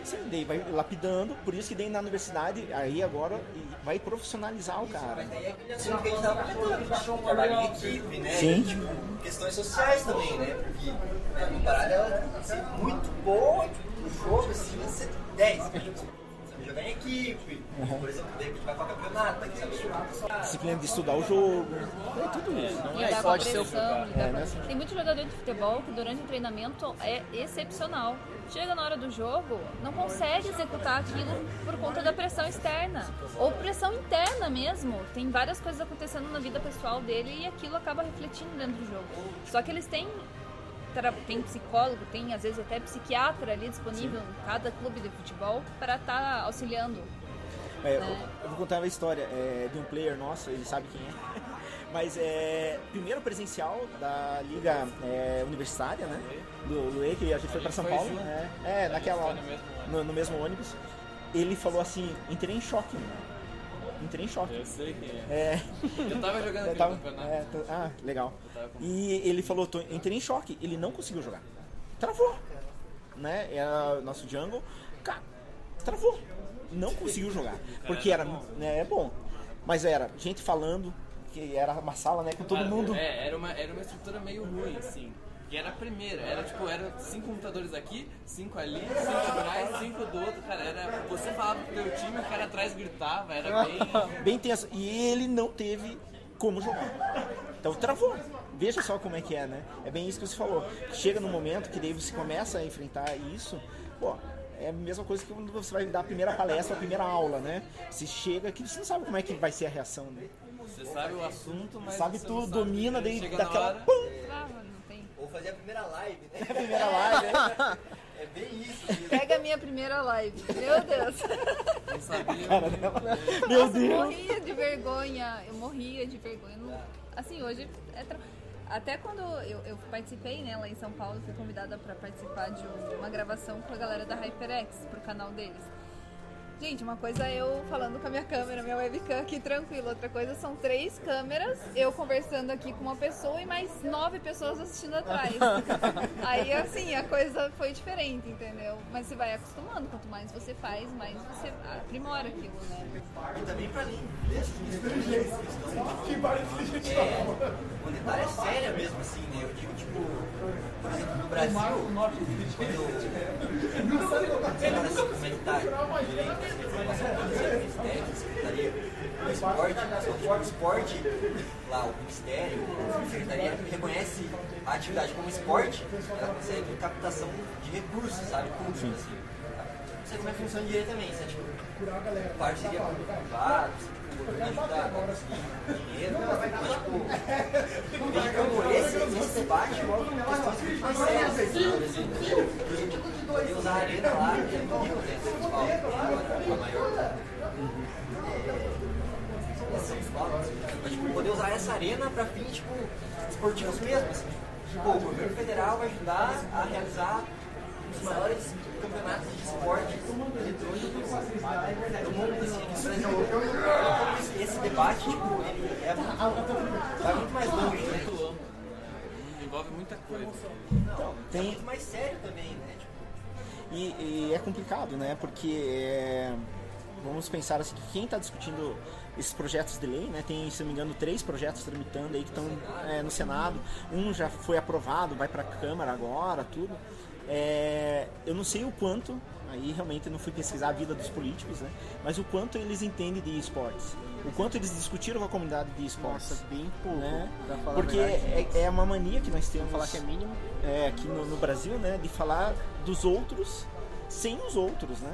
Sim, daí vai lapidando, por isso que daí na universidade, aí agora vai profissionalizar o cara. Mas daí é aquele que a gente tava comentando, tipo, trabalho em equipe, né? Sim. E, tipo, questões sociais também, né? Porque né, a parada ela tem que ser muito boa, tipo, pro jogo, assim, você tem 10, 20 da equipe. Uhum. Por exemplo, de repente vai para campeonato, tem que. Disciplina de estudar o jogo, é tudo isso. Não é só de ser o é, né? Tem muito jogador de futebol que durante o treinamento é excepcional. Chega na hora do jogo, não consegue executar aquilo por conta da pressão externa ou pressão interna mesmo. Tem várias coisas acontecendo na vida pessoal dele e aquilo acaba refletindo dentro do jogo. Só que eles têm tem psicólogo, tem às vezes até psiquiatra ali disponível em cada clube de futebol para estar auxiliando. É, eu, né? eu vou contar uma história é, de um player nosso, ele sabe quem é. Mas é primeiro presencial da liga é, universitária, né? Do, do E, que a gente foi A para gente São foi Paulo. junto. É, A é gente naquela foi no mesmo ônibus. no, no mesmo ônibus. Ele falou assim, entrei em choque. Entrei em choque. Eu sei quem é. É, Eu tava jogando eu tava, campeonato. é, tô- ah, legal. com- E ele falou, tô, entrei em choque. Ele não conseguiu jogar. Travou. Né? Era nosso jungle. Cara, travou. Não conseguiu jogar. Porque era, né, é bom. Mas era gente falando, que era uma sala, né, com todo mundo. É, era uma, era uma estrutura meio ruim, assim. E era a primeira, era tipo, era cinco computadores aqui, cinco ali, cinco atrás, cinco do outro, cara, era. Você falava pro teu time, o cara atrás gritava, era bem. Bem tenso. E ele não teve como jogar. Então travou. Veja só como é que é, né? É bem isso que você falou. Chega num momento que daí você começa a enfrentar isso, pô, é a mesma coisa que quando você vai dar a primeira palestra, a primeira aula, né? Você chega que você não sabe como é que vai ser a reação, né? Você sabe o assunto, mas. sabe você tudo, não domina, Aí daí daquela. hora, Pum! Trava, não tem. Ou fazer a primeira live, né? A primeira live, né? É bem isso. mesmo. Pega a minha primeira live. Meu Deus. não sabia. Cara dela. Meu Nossa, eu Deus! morria de vergonha. Eu morria de vergonha. Não- Assim, hoje é tra- Até quando eu, eu participei, né, lá em São Paulo, fui convidada para participar de um- uma gravação com a galera da HyperX, pro canal deles. Gente, uma coisa é eu falando com a minha câmera, minha webcam aqui tranquilo. Outra coisa são três câmeras, eu conversando aqui com uma pessoa e mais nove pessoas assistindo atrás. Aí, assim, a coisa foi diferente, entendeu? Mas você vai acostumando. Quanto mais você faz, mais você aprimora aquilo, né? E também pra além dessas questões, é, o detalhe é séria mesmo, assim, né? Eu digo, tipo, por exemplo, no Brasil, quando eu assim, como é que tá direito, essa informação toda, assim, Ministério, Secretaria, o esporte, o esporte, lá, o Ministério, a Secretaria reconhece a atividade como esporte, ela consegue captação de recursos, sabe, públicos, assim. Não sei como é que funciona diretamente, né? Tipo, parceria privada, tipo, o governo ajudar a conseguir dinheiro, mas tipo, vejo como esse, esse debate questões muito mais sérias, assim, por exemplo, a arena lá, que é é a maior é mas tipo, poder usar essa arena para fins tipo, esportivos mesmo, assim, tipo, o governo federal vai ajudar a realizar os maiores campeonatos de esporte eletrônicos do mundo, assim. Então, esse- debate, tipo, ele é muito, vai muito mais longe, né? Envolve muita coisa. Não, é Tem- muito mais sério também, né? E, e é complicado, né? Porque é, vamos pensar assim, que quem está discutindo esses projetos de lei, né, tem, se não me engano, três projetos tramitando aí que estão é, no Senado. Um já foi aprovado, vai para a Câmara agora, tudo. É, eu não sei o quanto, aí realmente não fui pesquisar a vida dos políticos, né, mas o quanto eles entendem de esportes. O quanto eles discutiram com a comunidade de esportes. Nossa, bem pouco. né? Porque é, é uma mania que nós temos falar que é mínimo. é, aqui no, no Brasil, né, de falar dos outros sem os outros, né?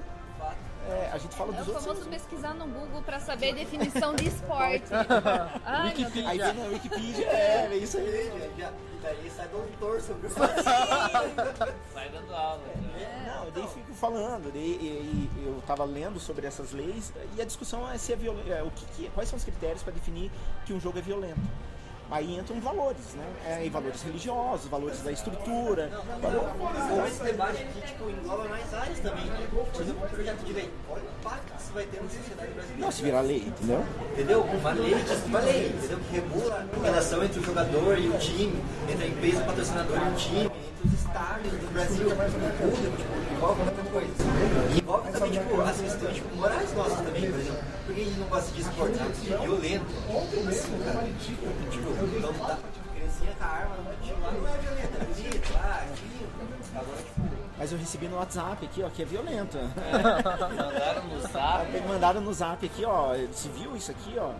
É, a gente fala É dos o outros. outros. pesquisar no Google pra saber a definição de esporte. Ai, meu Deus. Aí vem na Wikipedia, é, é isso aí. E daí sai doutor sobre o Sai dando aula. né? Não, eu daí fico falando, daí, e- e eu tava lendo sobre essas leis e a discussão é se é violento, o que, que- quais são os critérios para definir que um jogo é violento. Aí entram valores, né? É, e valores religiosos, valores da estrutura. valor- esse debate aqui, tipo, engloba mais áreas também, né? Exemplo, um projeto de lei. Olha o impacto que isso vai ter na sociedade brasileira. Não, se virar lei, entendeu? Entendeu? Uma lei, tipo, uma lei, entendeu? Que regula a relação entre o jogador e o time, entre a empresa patrocinadora e o time, entre os estádios do Brasil, o público, tipo, envolve muita coisa. E envolve também, tipo, as questões tipo, morais nossas também, por exemplo. Que a gente não gosta de esporte? Ah, é violento. Como assim, cara? Tipo, então tá, criancinha com a arma no tiro lá não é violento, é bonito, lá, aquilo. Agora, tipo, Mas eu recebi no WhatsApp aqui, ó, que é violento. Mandaram no zap. Mandaram no zap aqui, ó. Você viu isso aqui, ó?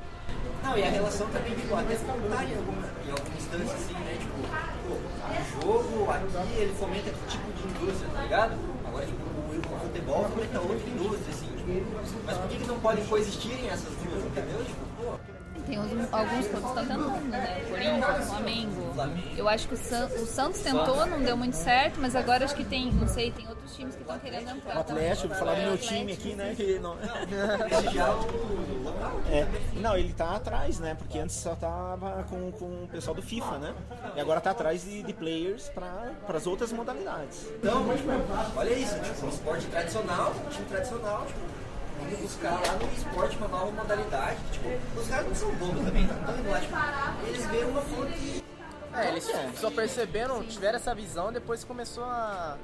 Não, e a relação também, tipo, até comunitária em alguma, em alguma instância, assim, né? Tipo, pô, o jogo aqui, ele fomenta que tipo de indústria, tá ligado? Agora, tipo, o, futebol fomenta outra indústria, assim, tipo, mas por que, que não podem coexistirem essas duas, entendeu? Tipo, Tem uns- alguns clubes que estão tentando, né? Corinthians, o Flamengo. Eu acho que o, San- o Santos tentou, não deu muito certo, mas agora acho que tem, não sei, tem outros times que estão querendo entrar. O Atlético, vou falar do meu Atlético. time aqui, né? Que não... É, não, ele tá atrás, né? Porque antes só tava com, com o pessoal do FIFA, né? E agora tá atrás de, de players para as outras modalidades. Então, olha isso, tipo, um esporte tradicional, um time tradicional, tipo, vamos buscar lá no esporte uma nova modalidade. Tipo, os caras não são bobos também, não estão indo lá, tipo, eles veem uma fonte. É, eles só perceberam, tiveram essa visão depois começou a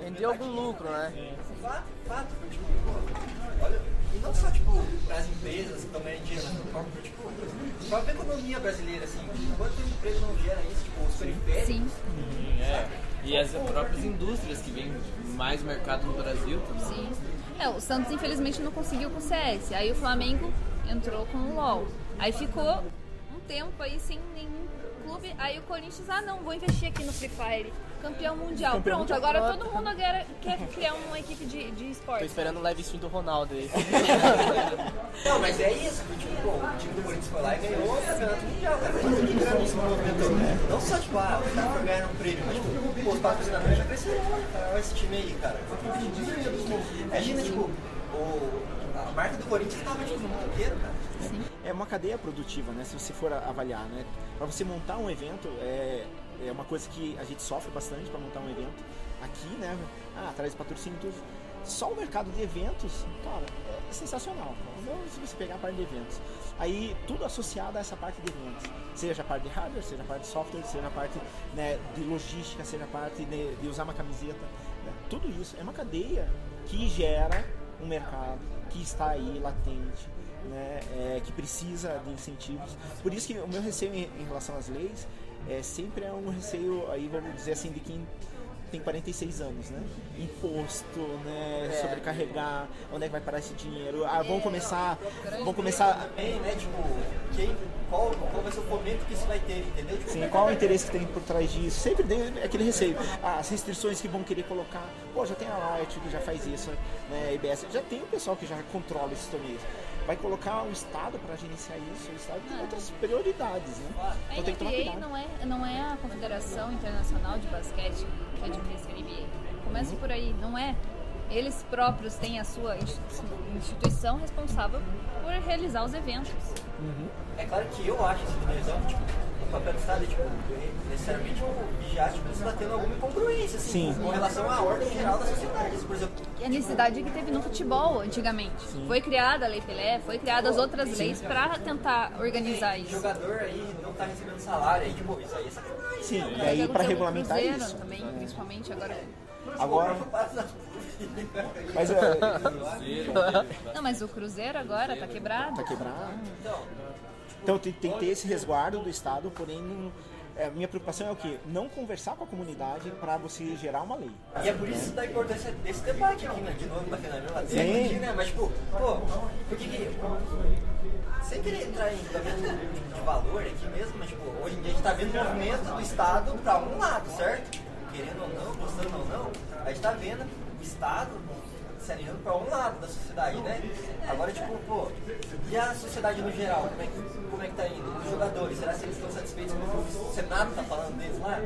render algum lucro, né? Fato, fato, tipo, pô, olha, e não só, tipo, para as empresas que estão ganhando dinheiro na forma, tipo, a própria economia brasileira, assim, quanto emprego não gera isso, tipo, os periféricos. Sim, É. E as próprias indústrias que vêm mais mercado no Brasil também. sim. É, o Santos infelizmente não conseguiu com o CS. Aí o Flamengo entrou com o LOL. Aí ficou um tempo aí sem nenhum clube. Aí o Corinthians, ah não, vou investir aqui no Free Fire. Campeão mundial. Campeão Pronto, mundial. agora todo mundo agora quer criar uma equipe de, de Tô esporte. esperando o live stream do Ronaldo aí. Não, mas é isso, tipo, pô, o time do Corinthians foi lá e ganhou o campeonato mundial, cara. Mas tem que entrar nesse movimento. Não só, tipo, ah, os caras foram ganhar um prêmio, mas, tipo, pô, os patrocinadores já cresceram, cara. Olha esse time aí, cara. Imagina, tipo, o, a marca do Corinthians tava, tipo, no mundo inteiro, cara. É uma cadeia produtiva, né? Se você for avaliar, né? Para você montar um evento, é, é uma coisa que a gente sofre bastante para montar um evento aqui, né? Ah, traz patrocínio tudo. Só o mercado de eventos, cara, é sensacional. Então, se você pegar a parte de eventos, aí tudo associado a essa parte de eventos, seja a parte de hardware, seja a parte de software, seja a parte né, de logística, seja a parte de, de usar uma camiseta, né? tudo isso é uma cadeia que gera um mercado que está aí latente, né, é, que precisa de incentivos. Por isso que o meu receio em, em relação às leis é, sempre é um receio, aí vamos dizer assim, de quem tem 46 anos, né? Imposto, né? Sobrecarregar, onde é que vai parar esse dinheiro? Ah, vão começar, vão começar... Tem, né, tipo, quem, qual, qual vai ser o fomento que isso vai ter, entendeu? Tipo, Sim, qual é o interesse que tem por trás disso? Sempre tem aquele receio. Ah, as restrições que vão querer colocar. Pô, já tem a Riot que já faz isso, né? A IBS. Já tem o pessoal que já controla esses torneios. Vai colocar o Estado para gerenciar isso. O Estado tem outras prioridades, né? A Então tem que tomar NBA cuidado. não é, não é a Confederação Internacional de Basquete que administra a NBA. Começa por aí, não é. Eles próprios têm a sua institu- instituição responsável por realizar os eventos. É claro que eu acho, assim, na minha visão, tipo, o papel do Estado é, tipo, necessariamente tipo, vigiar, tipo, se está tendo alguma incongruência, assim, Sim. com relação à ordem geral da sociedade. Por exemplo, E a necessidade que teve no futebol antigamente. Foi criada a Lei Pelé, foi criadas outras leis para tentar organizar isso. jogador aí não tá recebendo salário. Aí, tipo, isso aí é sacanagem. Sim, É, e o aí o regulamentar isso. também, principalmente agora. Agora. Mas é, Não, mas o Cruzeiro agora tá quebrado. tá quebrado. Então tem, tem que ter esse resguardo do Estado, porém não- é, minha preocupação é o quê? Não conversar com a comunidade para você gerar uma lei. E é por isso da importância desse debate aqui, né? De novo, batendo na mesma Sim. aqui, né? Mas, tipo, pô, por que que... Sem querer entrar em julgamento de valor aqui mesmo, mas, tipo, hoje em dia a gente tá vendo o movimento do Estado pra um lado, certo? Querendo ou não, gostando ou não, a gente tá vendo o Estado se alinhando pra um lado da sociedade, né? Agora, tipo, pô, e a sociedade no geral, como é que, como é que tá indo? Os jogadores, será que eles estão satisfeitos com o Senado tá falando deles lá?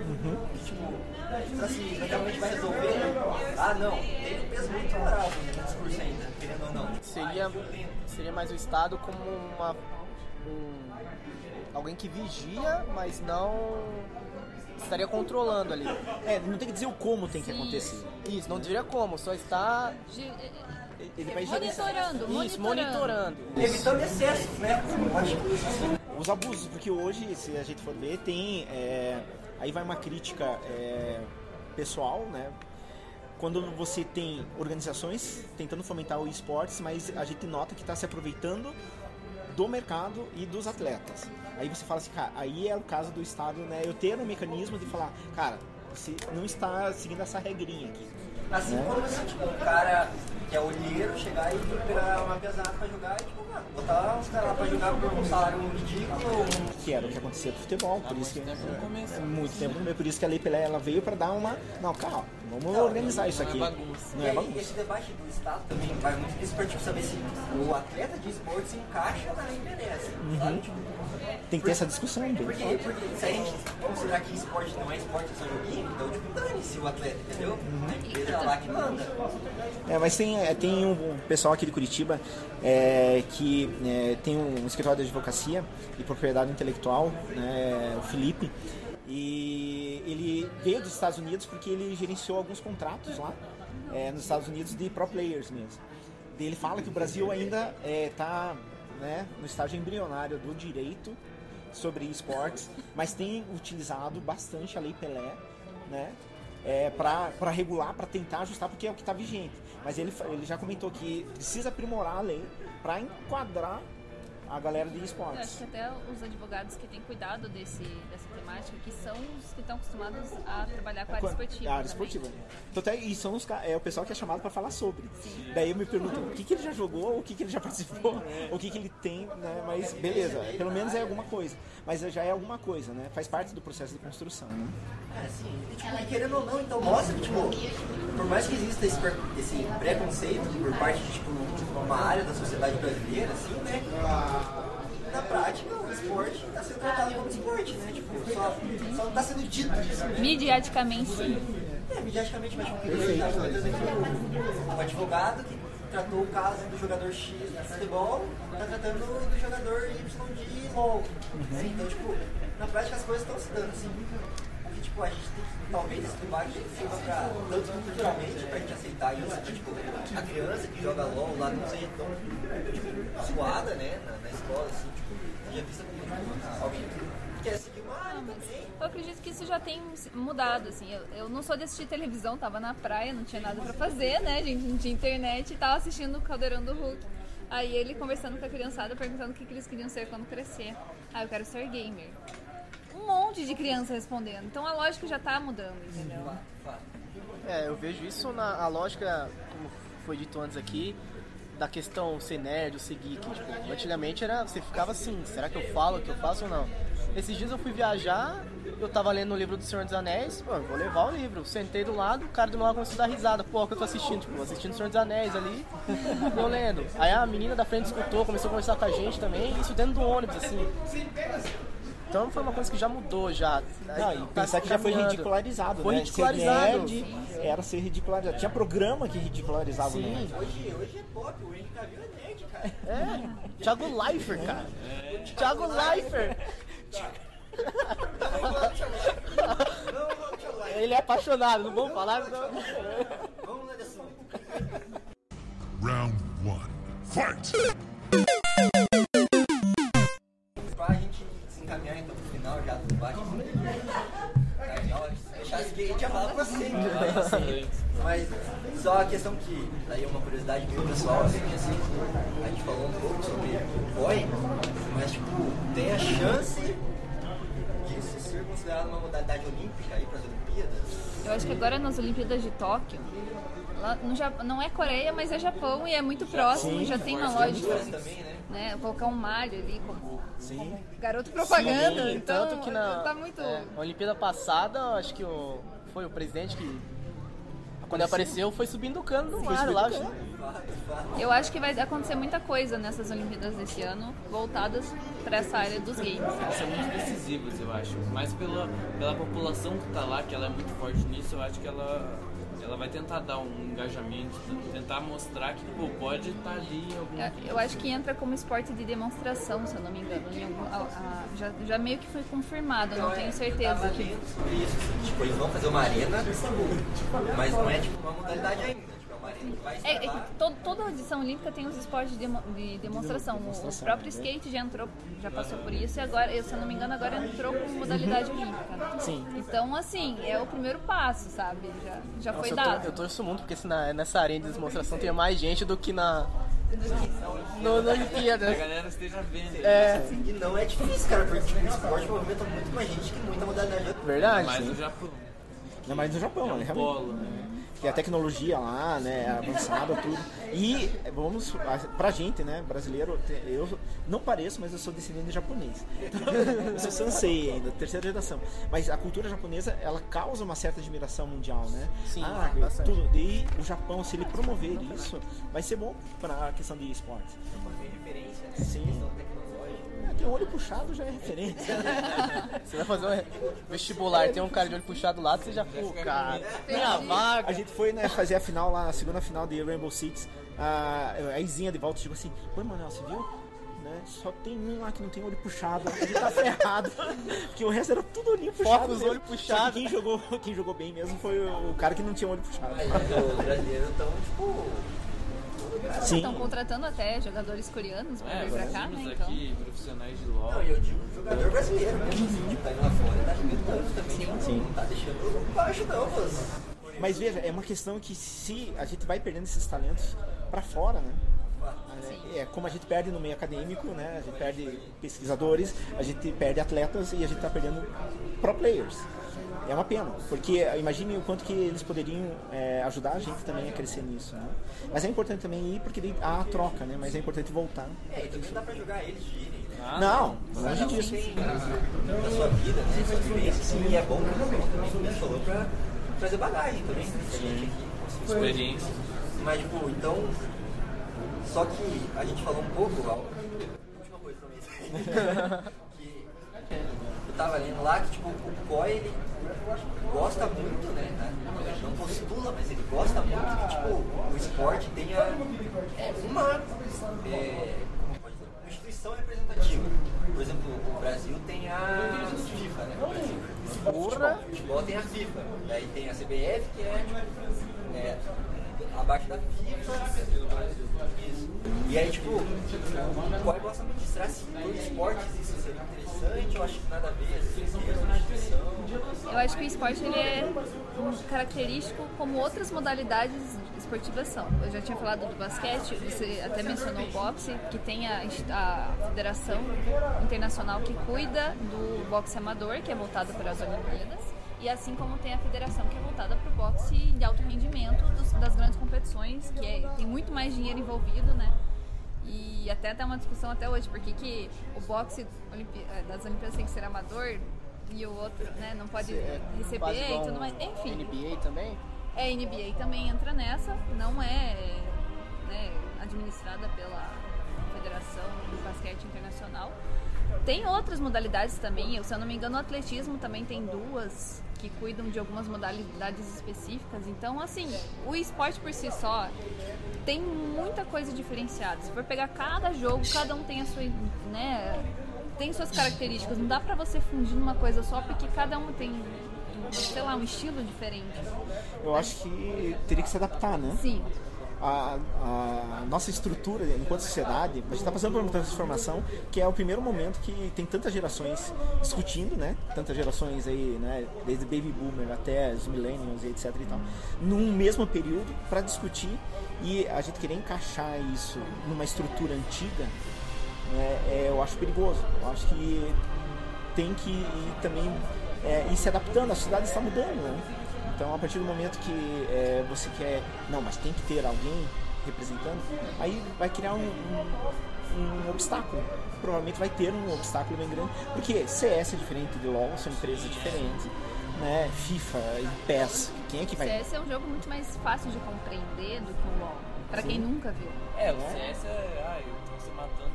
Que, tipo, será isso realmente vai resolver? Ah, não, tem um peso muito moral no discurso ainda, querendo ou não. Seria, seria mais o Estado como uma, um, alguém que vigia, mas não estaria controlando ali. É, não tem que dizer o como tem que acontecer. Isso, não diria como, só está Ele vai gerenciar Monitorando, isso, monitorando. monitorando. Evitando excessos, né? Eu acho que os abusos, porque hoje, se a gente for ver, tem. é, aí vai uma crítica é, pessoal, né? Quando você tem organizações tentando fomentar o esportes, mas a gente nota que está se aproveitando do mercado e dos atletas. Aí você fala assim, cara, aí é o caso do Estado, né? Eu ter um mecanismo de falar, cara, você não está seguindo essa regrinha aqui. Assim Né? como assim, tipo, um cara que é olheiro chegar e pegar uma pesada pra jogar e, tipo, mano, botar os caras lá pra jogar por um salário ridículo, que era o que acontecia com o futebol, por isso que é muito tempo no por isso que a Lei Pelé ela veio para dar uma, não, calma, vamos organizar isso aqui. Não E é aí, bagunça. esse debate do Estado também vai muito nisso pra tipo, saber se o atleta de esporte se encaixa na lei interessa. Sabe? Tipo, Tem que ter essa discussão porque, forte. porque se a gente considerar que esporte não é esporte, é só joguinho, então tipo, dane-se o atleta, entendeu? A empresa é lá que manda. É, mas tem, é, tem um, um pessoal aqui de Curitiba é, que é, tem um escritório de advocacia e propriedade intelectual, né, o Felipe, e ele veio dos Estados Unidos porque ele gerenciou alguns contratos lá é, nos Estados Unidos de pro players mesmo. E ele fala que o Brasil ainda está né, no estágio embrionário do direito sobre esportes, mas tem utilizado bastante a Lei Pelé, né? É, para regular, para tentar ajustar, porque é o que está vigente. Mas ele, ele já comentou que precisa aprimorar a lei para enquadrar a galera de Eu acho esportes. que até os advogados que têm cuidado desse, dessa que são os que estão acostumados a trabalhar com a área esportiva. A área também. esportiva. Então, até, e são os, é o pessoal que é chamado para falar sobre. Daí eu me pergunto o que, que ele já jogou, o que, que ele já participou, o que, que ele tem, né? Mas beleza, pelo menos é alguma coisa. Mas já é alguma coisa, né? Faz parte do processo de construção. Né? É, assim, e, tipo, querendo ou não, então mostra que, tipo, por mais que exista esse, esse preconceito por parte de, tipo, uma área da sociedade brasileira, assim, né? Na prática, o esporte está sendo tratado como esporte, né? Tipo, só, só não está sendo dito isso, né? Mediaticamente, sim. É, mediaticamente, mas tipo, aqui, o advogado que tratou o caso do jogador X de futebol, tá tratando do jogador Y de LOL. Assim, então, tipo, na prática as coisas estão se dando, assim. Que, tipo, a gente tem que, talvez, esse debate sirva pra, tanto culturalmente, pra gente aceitar isso, tipo, a criança que joga LOL lá não seja tão, tipo, suada, né, na, na escola, assim, tipo, seja vista como, tipo, alguém que quer seguir uma área também. Eu acredito que isso já tem mudado, assim. Eu, eu não sou de assistir televisão, tava na praia, não tinha nada pra fazer, né, gente? Não tinha internet e tava assistindo o Caldeirão do Hulk. Aí ele conversando com a criançada, perguntando o que, que eles queriam ser quando crescer. Ah, eu quero ser gamer. Um monte de criança respondendo. Então a lógica já tá mudando, entendeu? É, eu vejo isso na a lógica, como foi dito antes aqui, da questão ser nerd ou ser geek. Tipo, antigamente era, você ficava assim, será que eu falo o que eu faço ou não? Esses dias eu fui viajar, eu tava lendo o livro do Senhor dos Anéis, pô, eu vou levar o livro. Sentei do lado, o cara do meu lado começou a dar risada. Pô, o que eu tô assistindo? Tipo, assistindo o Senhor dos Anéis ali, eu lendo. Aí a menina da frente escutou, começou a conversar com a gente também, isso dentro do ônibus, assim. Então foi uma coisa que já mudou já. Não, e Tá pensar que já foi ridicularizado, Foi né? ridicularizado. Ser nerd era ser ridicularizado. Tinha programa que ridicularizava o Sim. nerd. Hoje, hoje é pop, o Henry Cavill é nerd, cara. É, Thiago Leifert, cara. Thiago Leifert. Ele é apaixonado, não vamos falar? Não. Vamos lá assunto. Round one. Fight! a gente ia falar. Mas só a questão que, daí é uma curiosidade do pessoal, assim, assim, a gente falou um pouco sobre boy, mas tipo, tem a chance de isso ser considerado uma modalidade olímpica aí as Olimpíadas? Eu acho que agora nas Olimpíadas de Tóquio, lá no Japão, não é Coreia, mas é Japão e é muito próximo, já tem uma lógica. também, né? Né, colocar um malho ali como, como garoto propaganda. Sim, então, tanto que na tá muito. é, Olimpíada passada, acho que o, foi o presidente que, quando apareceu, foi subindo o cano do mar lá. acho. Eu acho que vai acontecer muita coisa nessas Olimpíadas desse ano, voltadas para essa área dos games. são muito decisivas, eu acho. Mas pela, pela população que tá lá, que ela é muito forte nisso, eu acho que ela, ela vai tentar dar um engajamento, tentar mostrar que pô, pode estar ali em algum É, Eu acho que entra como esporte de demonstração, se eu não me engano. em algum- a- a- já, já meio que foi confirmado, eu não tenho certeza. Tava Que, isso, assim, tipo, eles vão fazer uma arena, mas não é tipo uma modalidade ainda, tipo, é é, é todo- toda a edição olímpica tem os esportes de, demo- de demonstração. O, o próprio skate já entrou, já passou por isso e agora, eu, se eu não me engano, agora entrou com modalidade olímpica. né? Sim. Então, assim, é o primeiro passo, sabe? Já, já foi Nossa, eu, dado. tor- eu torço muito porque se na- nessa arena de demonstração tem mais gente do que na. No, na Olimpíada. a galera esteja vendo. É, E não é difícil, cara, porque tipo, o esporte movimenta muito mais gente que muita modalidade. verdade. Mas no Japão, Ainda mais no Japão, né? Realmente. polo, né? Tem a tecnologia lá, né? Avançada, tudo. E vamos, pra gente, né? Brasileiro, eu não pareço, mas eu sou descendente de japonês. Eu sou sensei ainda, terceira geração. Mas a cultura japonesa, ela causa uma certa admiração mundial, né? Sim, ah, bastante. tudo. E o Japão, se ele promover isso, vai ser bom pra questão de esportes. Sim. É, Tem um olho puxado já é referência. Você vai fazer um vestibular, tem um cara de olho puxado lá, você já, pô, cara, minha vaga. A gente foi né, fazer a final lá, a segunda final de Rainbow Six. A, a Izinha de volta chegou assim: Pô, Manuel, você viu? Né, Só tem um lá que não tem olho puxado. A gente tá ferrado. Porque o resto era tudo olhinho puxado. Foca os olhos puxados. Quem jogou, quem jogou bem mesmo foi o, o cara que não tinha olho puxado. Mas os brasileiros estão, tipo. Sim. Estão contratando até jogadores coreanos pra É, vir pra vários cá, né? Então. aqui, profissionais de LOL. Não, e eu digo jogador brasileiro mesmo, assim, tipo, tá indo lá fora, tá arrebentando também. Sim. Não tá deixando baixo, não, pô. Mas veja, é uma questão que se a gente vai perdendo esses talentos pra fora, né? É, como a gente perde no meio acadêmico, né? A gente perde pesquisadores, a gente perde atletas e a gente tá perdendo pro players. É uma pena, porque imagine o quanto que eles poderiam é, ajudar a gente também a crescer nisso, né? Mas é importante também ir porque há a troca, né? Mas é importante voltar. É, e também não dá pra jogar eles de irem, né? Não, longe Cada um disso. tem da sua vida, né? Sua vivência, assim, e é bom que também, como você falou, pra trazer bagagem também, né? A gente aqui conseguiu. Experiência. Mas, tipo, então. Só que a gente falou um pouco, Val. Última coisa também. que eu tava lendo lá que, tipo, o COI, ele gosta muito, né? Ele não postula, mas ele gosta muito que, tipo, o esporte tenha uma. é? Uma instituição representativa. Por exemplo, o Brasil tem a FIFA, né? O Brasil. O futebol tem a FIFA. Daí tem a CBF, que é, é abaixo da FIFA. Isso. E aí, tipo, o COI gosta muito disso. Será que todo esporte isso seria interessante? Eu acho que nada a ver, assim, é instituição. Eu acho que o esporte ele é característico como outras modalidades esportivas são. Eu já tinha falado do basquete, você até mencionou o boxe, que tem a, a federação internacional que cuida do boxe amador, que é voltado para as Olimpíadas, e assim como tem a federação que é voltada para o boxe de alto rendimento dos- das grandes competições, que é- tem muito mais dinheiro envolvido, né? E até tem uma discussão até hoje, porque que o boxe eh, das Olimpíadas tem que ser amador e o outro né, não pode receber Quase e tudo mais. Enfim, NBA também. é, a NBA também entra nessa, não é né, administrada pela Federação de Basquete Internacional. Tem outras modalidades também, eu, se eu não me engano, o atletismo também tem duas que cuidam de algumas modalidades específicas. Então, assim, o esporte por si só tem muita coisa diferenciada. Se for pegar cada jogo, cada um tem a sua, né, tem suas características. Não dá pra você fundir numa coisa só, porque cada um tem, sei lá, um estilo diferente. Eu acho que teria que se adaptar, né? Sim. A, a nossa estrutura enquanto sociedade, a gente está passando por uma transformação que é o primeiro momento que tem tantas gerações discutindo, né? Tantas gerações aí, né? Desde baby boomer até os millennials e etc e tal, num mesmo período para discutir e a gente querer encaixar isso numa estrutura antiga, né? É, eu acho perigoso. Eu acho que tem que ir também é, ir se adaptando. A sociedade está mudando, né? Então, a partir do momento que é, você quer, não, mas tem que ter alguém representando, aí vai criar um, um, um obstáculo. Provavelmente vai ter um obstáculo bem grande, porque CS é diferente de LoL, são empresas diferentes, né? FIFA e PES, quem é que vai? CS é um jogo muito mais fácil de compreender do que o LoL. Pra quem nunca viu. É, o CS é. Ah, eu tô se matando,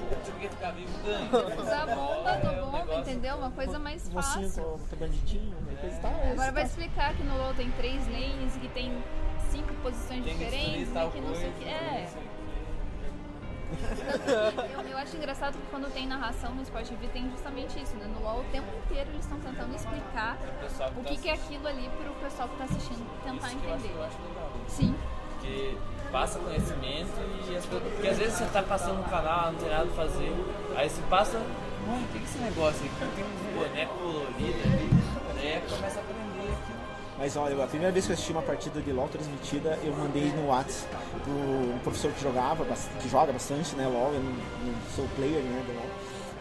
pronto, acabou. O time que ficar vivo ganha. Usar bomba, É, tô o bomba, entendeu? Uma coisa mais Mocinho fácil. com, com bandidinho, né? coisa tal. Agora vai explicar que no LoL tem três lanes, que tem cinco posições Tem que diferentes, e tal que não sei o que. É. o. Eu, eu acho engraçado que quando tem narração no Sport TV tem justamente isso, né? No LoL o tempo inteiro eles estão tentando explicar que o tá que, que é aquilo ali pro pessoal que tá assistindo tentar Isso que eu acho, entender. eu acho legal. Sim. Porque passa conhecimento e as. Porque às vezes você tá passando no canal, não tem nada pra fazer. Aí você passa, mano, o que é esse negócio aqui? Tem uns bonecos coloridos ali. Aí começa a aprender aqui. Mas olha, a primeira vez que eu assisti uma partida de LoL transmitida, eu mandei no Whats pro um professor que jogava, que joga bastante, né, LoL, eu não, não sou player, né, do LoL.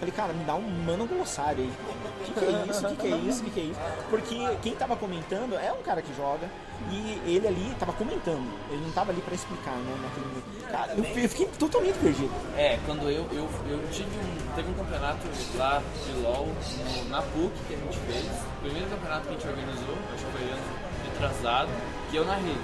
Falei, cara, me dá um mano glossário aí. O que, que é isso? O que, que é isso? O que, que é isso? Porque quem tava comentando é um cara que joga e ele ali tava comentando. Ele não tava ali pra explicar, né, naquele momento. Cara, eu, eu fiquei totalmente perdido. É, quando eu, eu, eu tive um. Teve um campeonato lá de LOL no- na PUC que a gente fez. O primeiro campeonato que a gente organizou, acho que foi ano que eu narrei.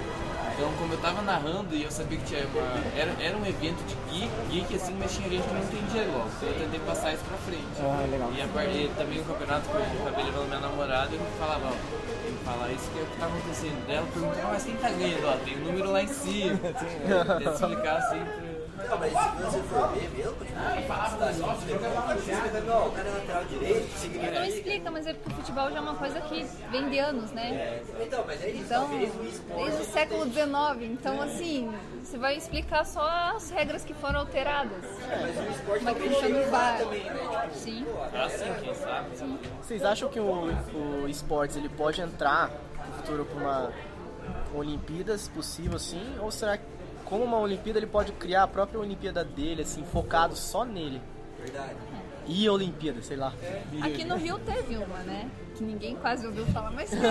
Então como eu tava narrando e eu sabia que tinha uma. Era, era um evento de geek, geek assim, mas tinha gente que não entendia LOL. Então eu tentei passar isso pra frente. Ah, legal. E a par- e também o campeonato que eu acabei levando minha namorada, eu falava, ó, tem que falar isso que é o que tá acontecendo. Daí ela perguntava, mas quem tá ganhando? Ó, tem o número lá em cima. Tentei explicar assim pro. Não, mas se você for ver mesmo, tipo, não, o cara é lateral direito, Não significa. explica, mas é porque o futebol já é uma coisa que vem de anos, né? Então, mas é isso, Então, desde o século XIX. Então, assim, você vai explicar só as regras que foram alteradas. Mas o esporte Como é que talvez funciona chegue o né? Tipo, Sim. Assim, quem sabe? Vocês acham que o, o esportes ele pode entrar no futuro para uma Olimpíadas possível assim? Ou será que como uma Olimpíada ele pode criar a própria Olimpíada dele, assim, focado só nele? verdade. E Olimpíada, sei lá. Aqui no Rio teve uma, né? Que ninguém quase ouviu falar, mas teve.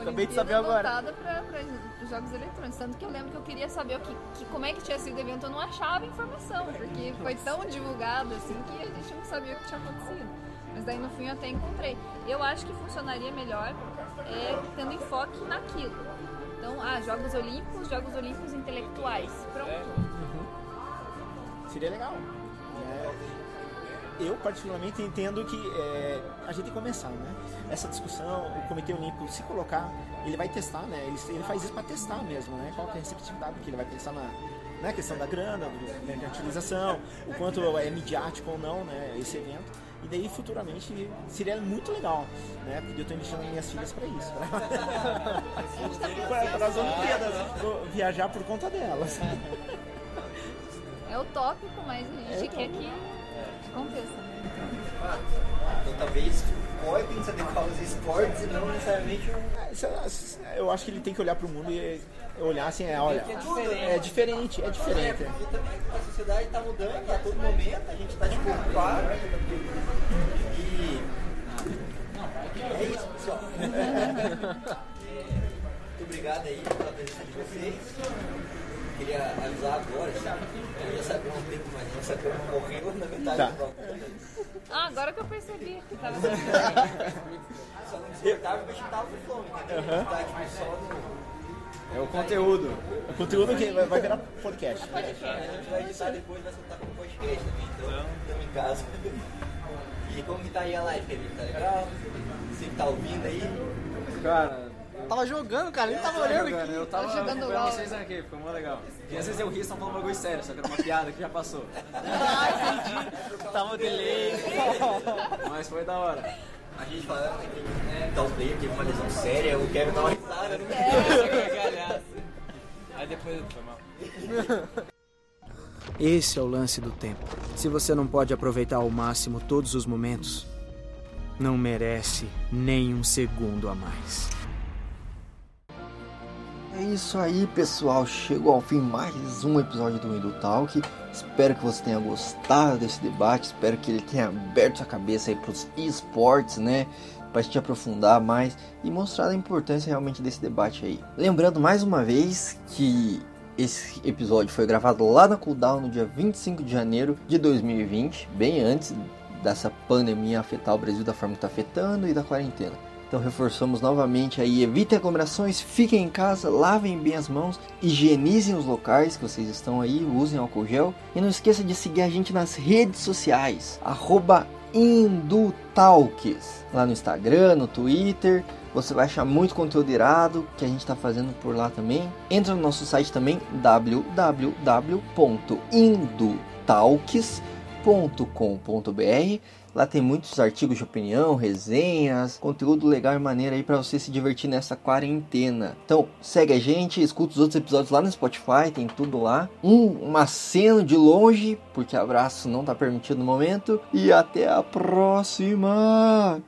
Acabei de saber Olimpíada agora. voltada para os jogos eletrônicos. Tanto que eu lembro que eu queria saber o que, que- como é que tinha sido o evento, eu não achava informação, porque foi tão divulgado assim que a gente não sabia o que tinha acontecido. Mas daí no fim eu até encontrei. Eu acho que funcionaria melhor é, tendo enfoque naquilo. Então, ah, Jogos Olímpicos, Jogos Olímpicos intelectuais. Pronto. Seria legal. né? Eu, particularmente, entendo que é, a gente tem que começar, né? Essa discussão, o Comitê Olímpico se colocar, ele vai testar, né? Ele, ele faz isso para testar mesmo, né? Qual que é a receptividade, porque ele vai pensar na né, questão da grana, da mercantilização, o quanto é midiático ou não, né? Esse evento. E daí, futuramente, seria muito legal, né? Porque eu estou investindo nas minhas filhas para isso. Para as Olimpíadas, vou viajar por conta delas. É utópico, mas a gente quer que aconteça. Né? Então talvez podem se adequar aos esportes e não necessariamente um. É, Eu acho que ele tem que olhar pro mundo e olhar assim, é, olha, é diferente, é diferente. Porque também a sociedade está mudando a todo momento, a gente está tipo ocupado. E. É isso, pessoal. Muito obrigado aí pela presença de vocês. Queria avisar agora, sabe? Eu já sabia um tempo, mas não sabia que morreu na metade Tá. do. Ah, agora que eu percebi que tava. Só não despertava porque a gente tava com fome, entendeu? Gente tá tipo só no. É o conteúdo. O conteúdo que vai, vai virar podcast. A gente vai editar depois, vai soltar como podcast também, então estamos em casa. E como que tá aí a live, Kevin? Tá legal? Você que tá ouvindo aí? Cara, Tava jogando, cara, nem tava olhando aqui. eu tava jogando LOL. vocês aqui, ficou mó legal. E às vezes eu ri, estão falando um bagulho sério, só que era uma piada que já passou. Ah, entendi. Tava delay. Mas foi da hora. A gente falando que né, o player teve uma lesão séria, o Kevin uma risada, né? gargalhaço. Aí depois eu foi mal. Esse é o lance do tempo. Se você não pode aproveitar ao máximo todos os momentos, não merece nem um segundo a mais. É isso aí, pessoal. Chegou ao fim mais um episódio do Window Talk. Espero que você tenha gostado desse debate. Espero que ele tenha aberto sua cabeça aí para os esportes, né? Para te aprofundar mais e mostrar a importância realmente desse debate aí. Lembrando mais uma vez que esse episódio foi gravado lá na Cooldown no dia 25 de janeiro de 2020, bem antes dessa pandemia afetar o Brasil da forma que está afetando e da quarentena. Então reforçamos novamente aí, evitem aglomerações, fiquem em casa, lavem bem as mãos, higienizem os locais que vocês estão aí, usem álcool gel e não esqueça de seguir a gente nas redes sociais, arroba Indutalks, lá no Instagram, no Twitter, você vai achar muito conteúdo irado que a gente está fazendo por lá também. Entra no nosso site também www.indutalks.com.br. Lá tem muitos artigos de opinião, resenhas, conteúdo legal e maneiro aí para você se divertir nessa quarentena. Então, segue a gente, escuta os outros episódios lá no Spotify, tem tudo lá. Um, um aceno de longe, porque abraço não tá permitido no momento. E até a próxima!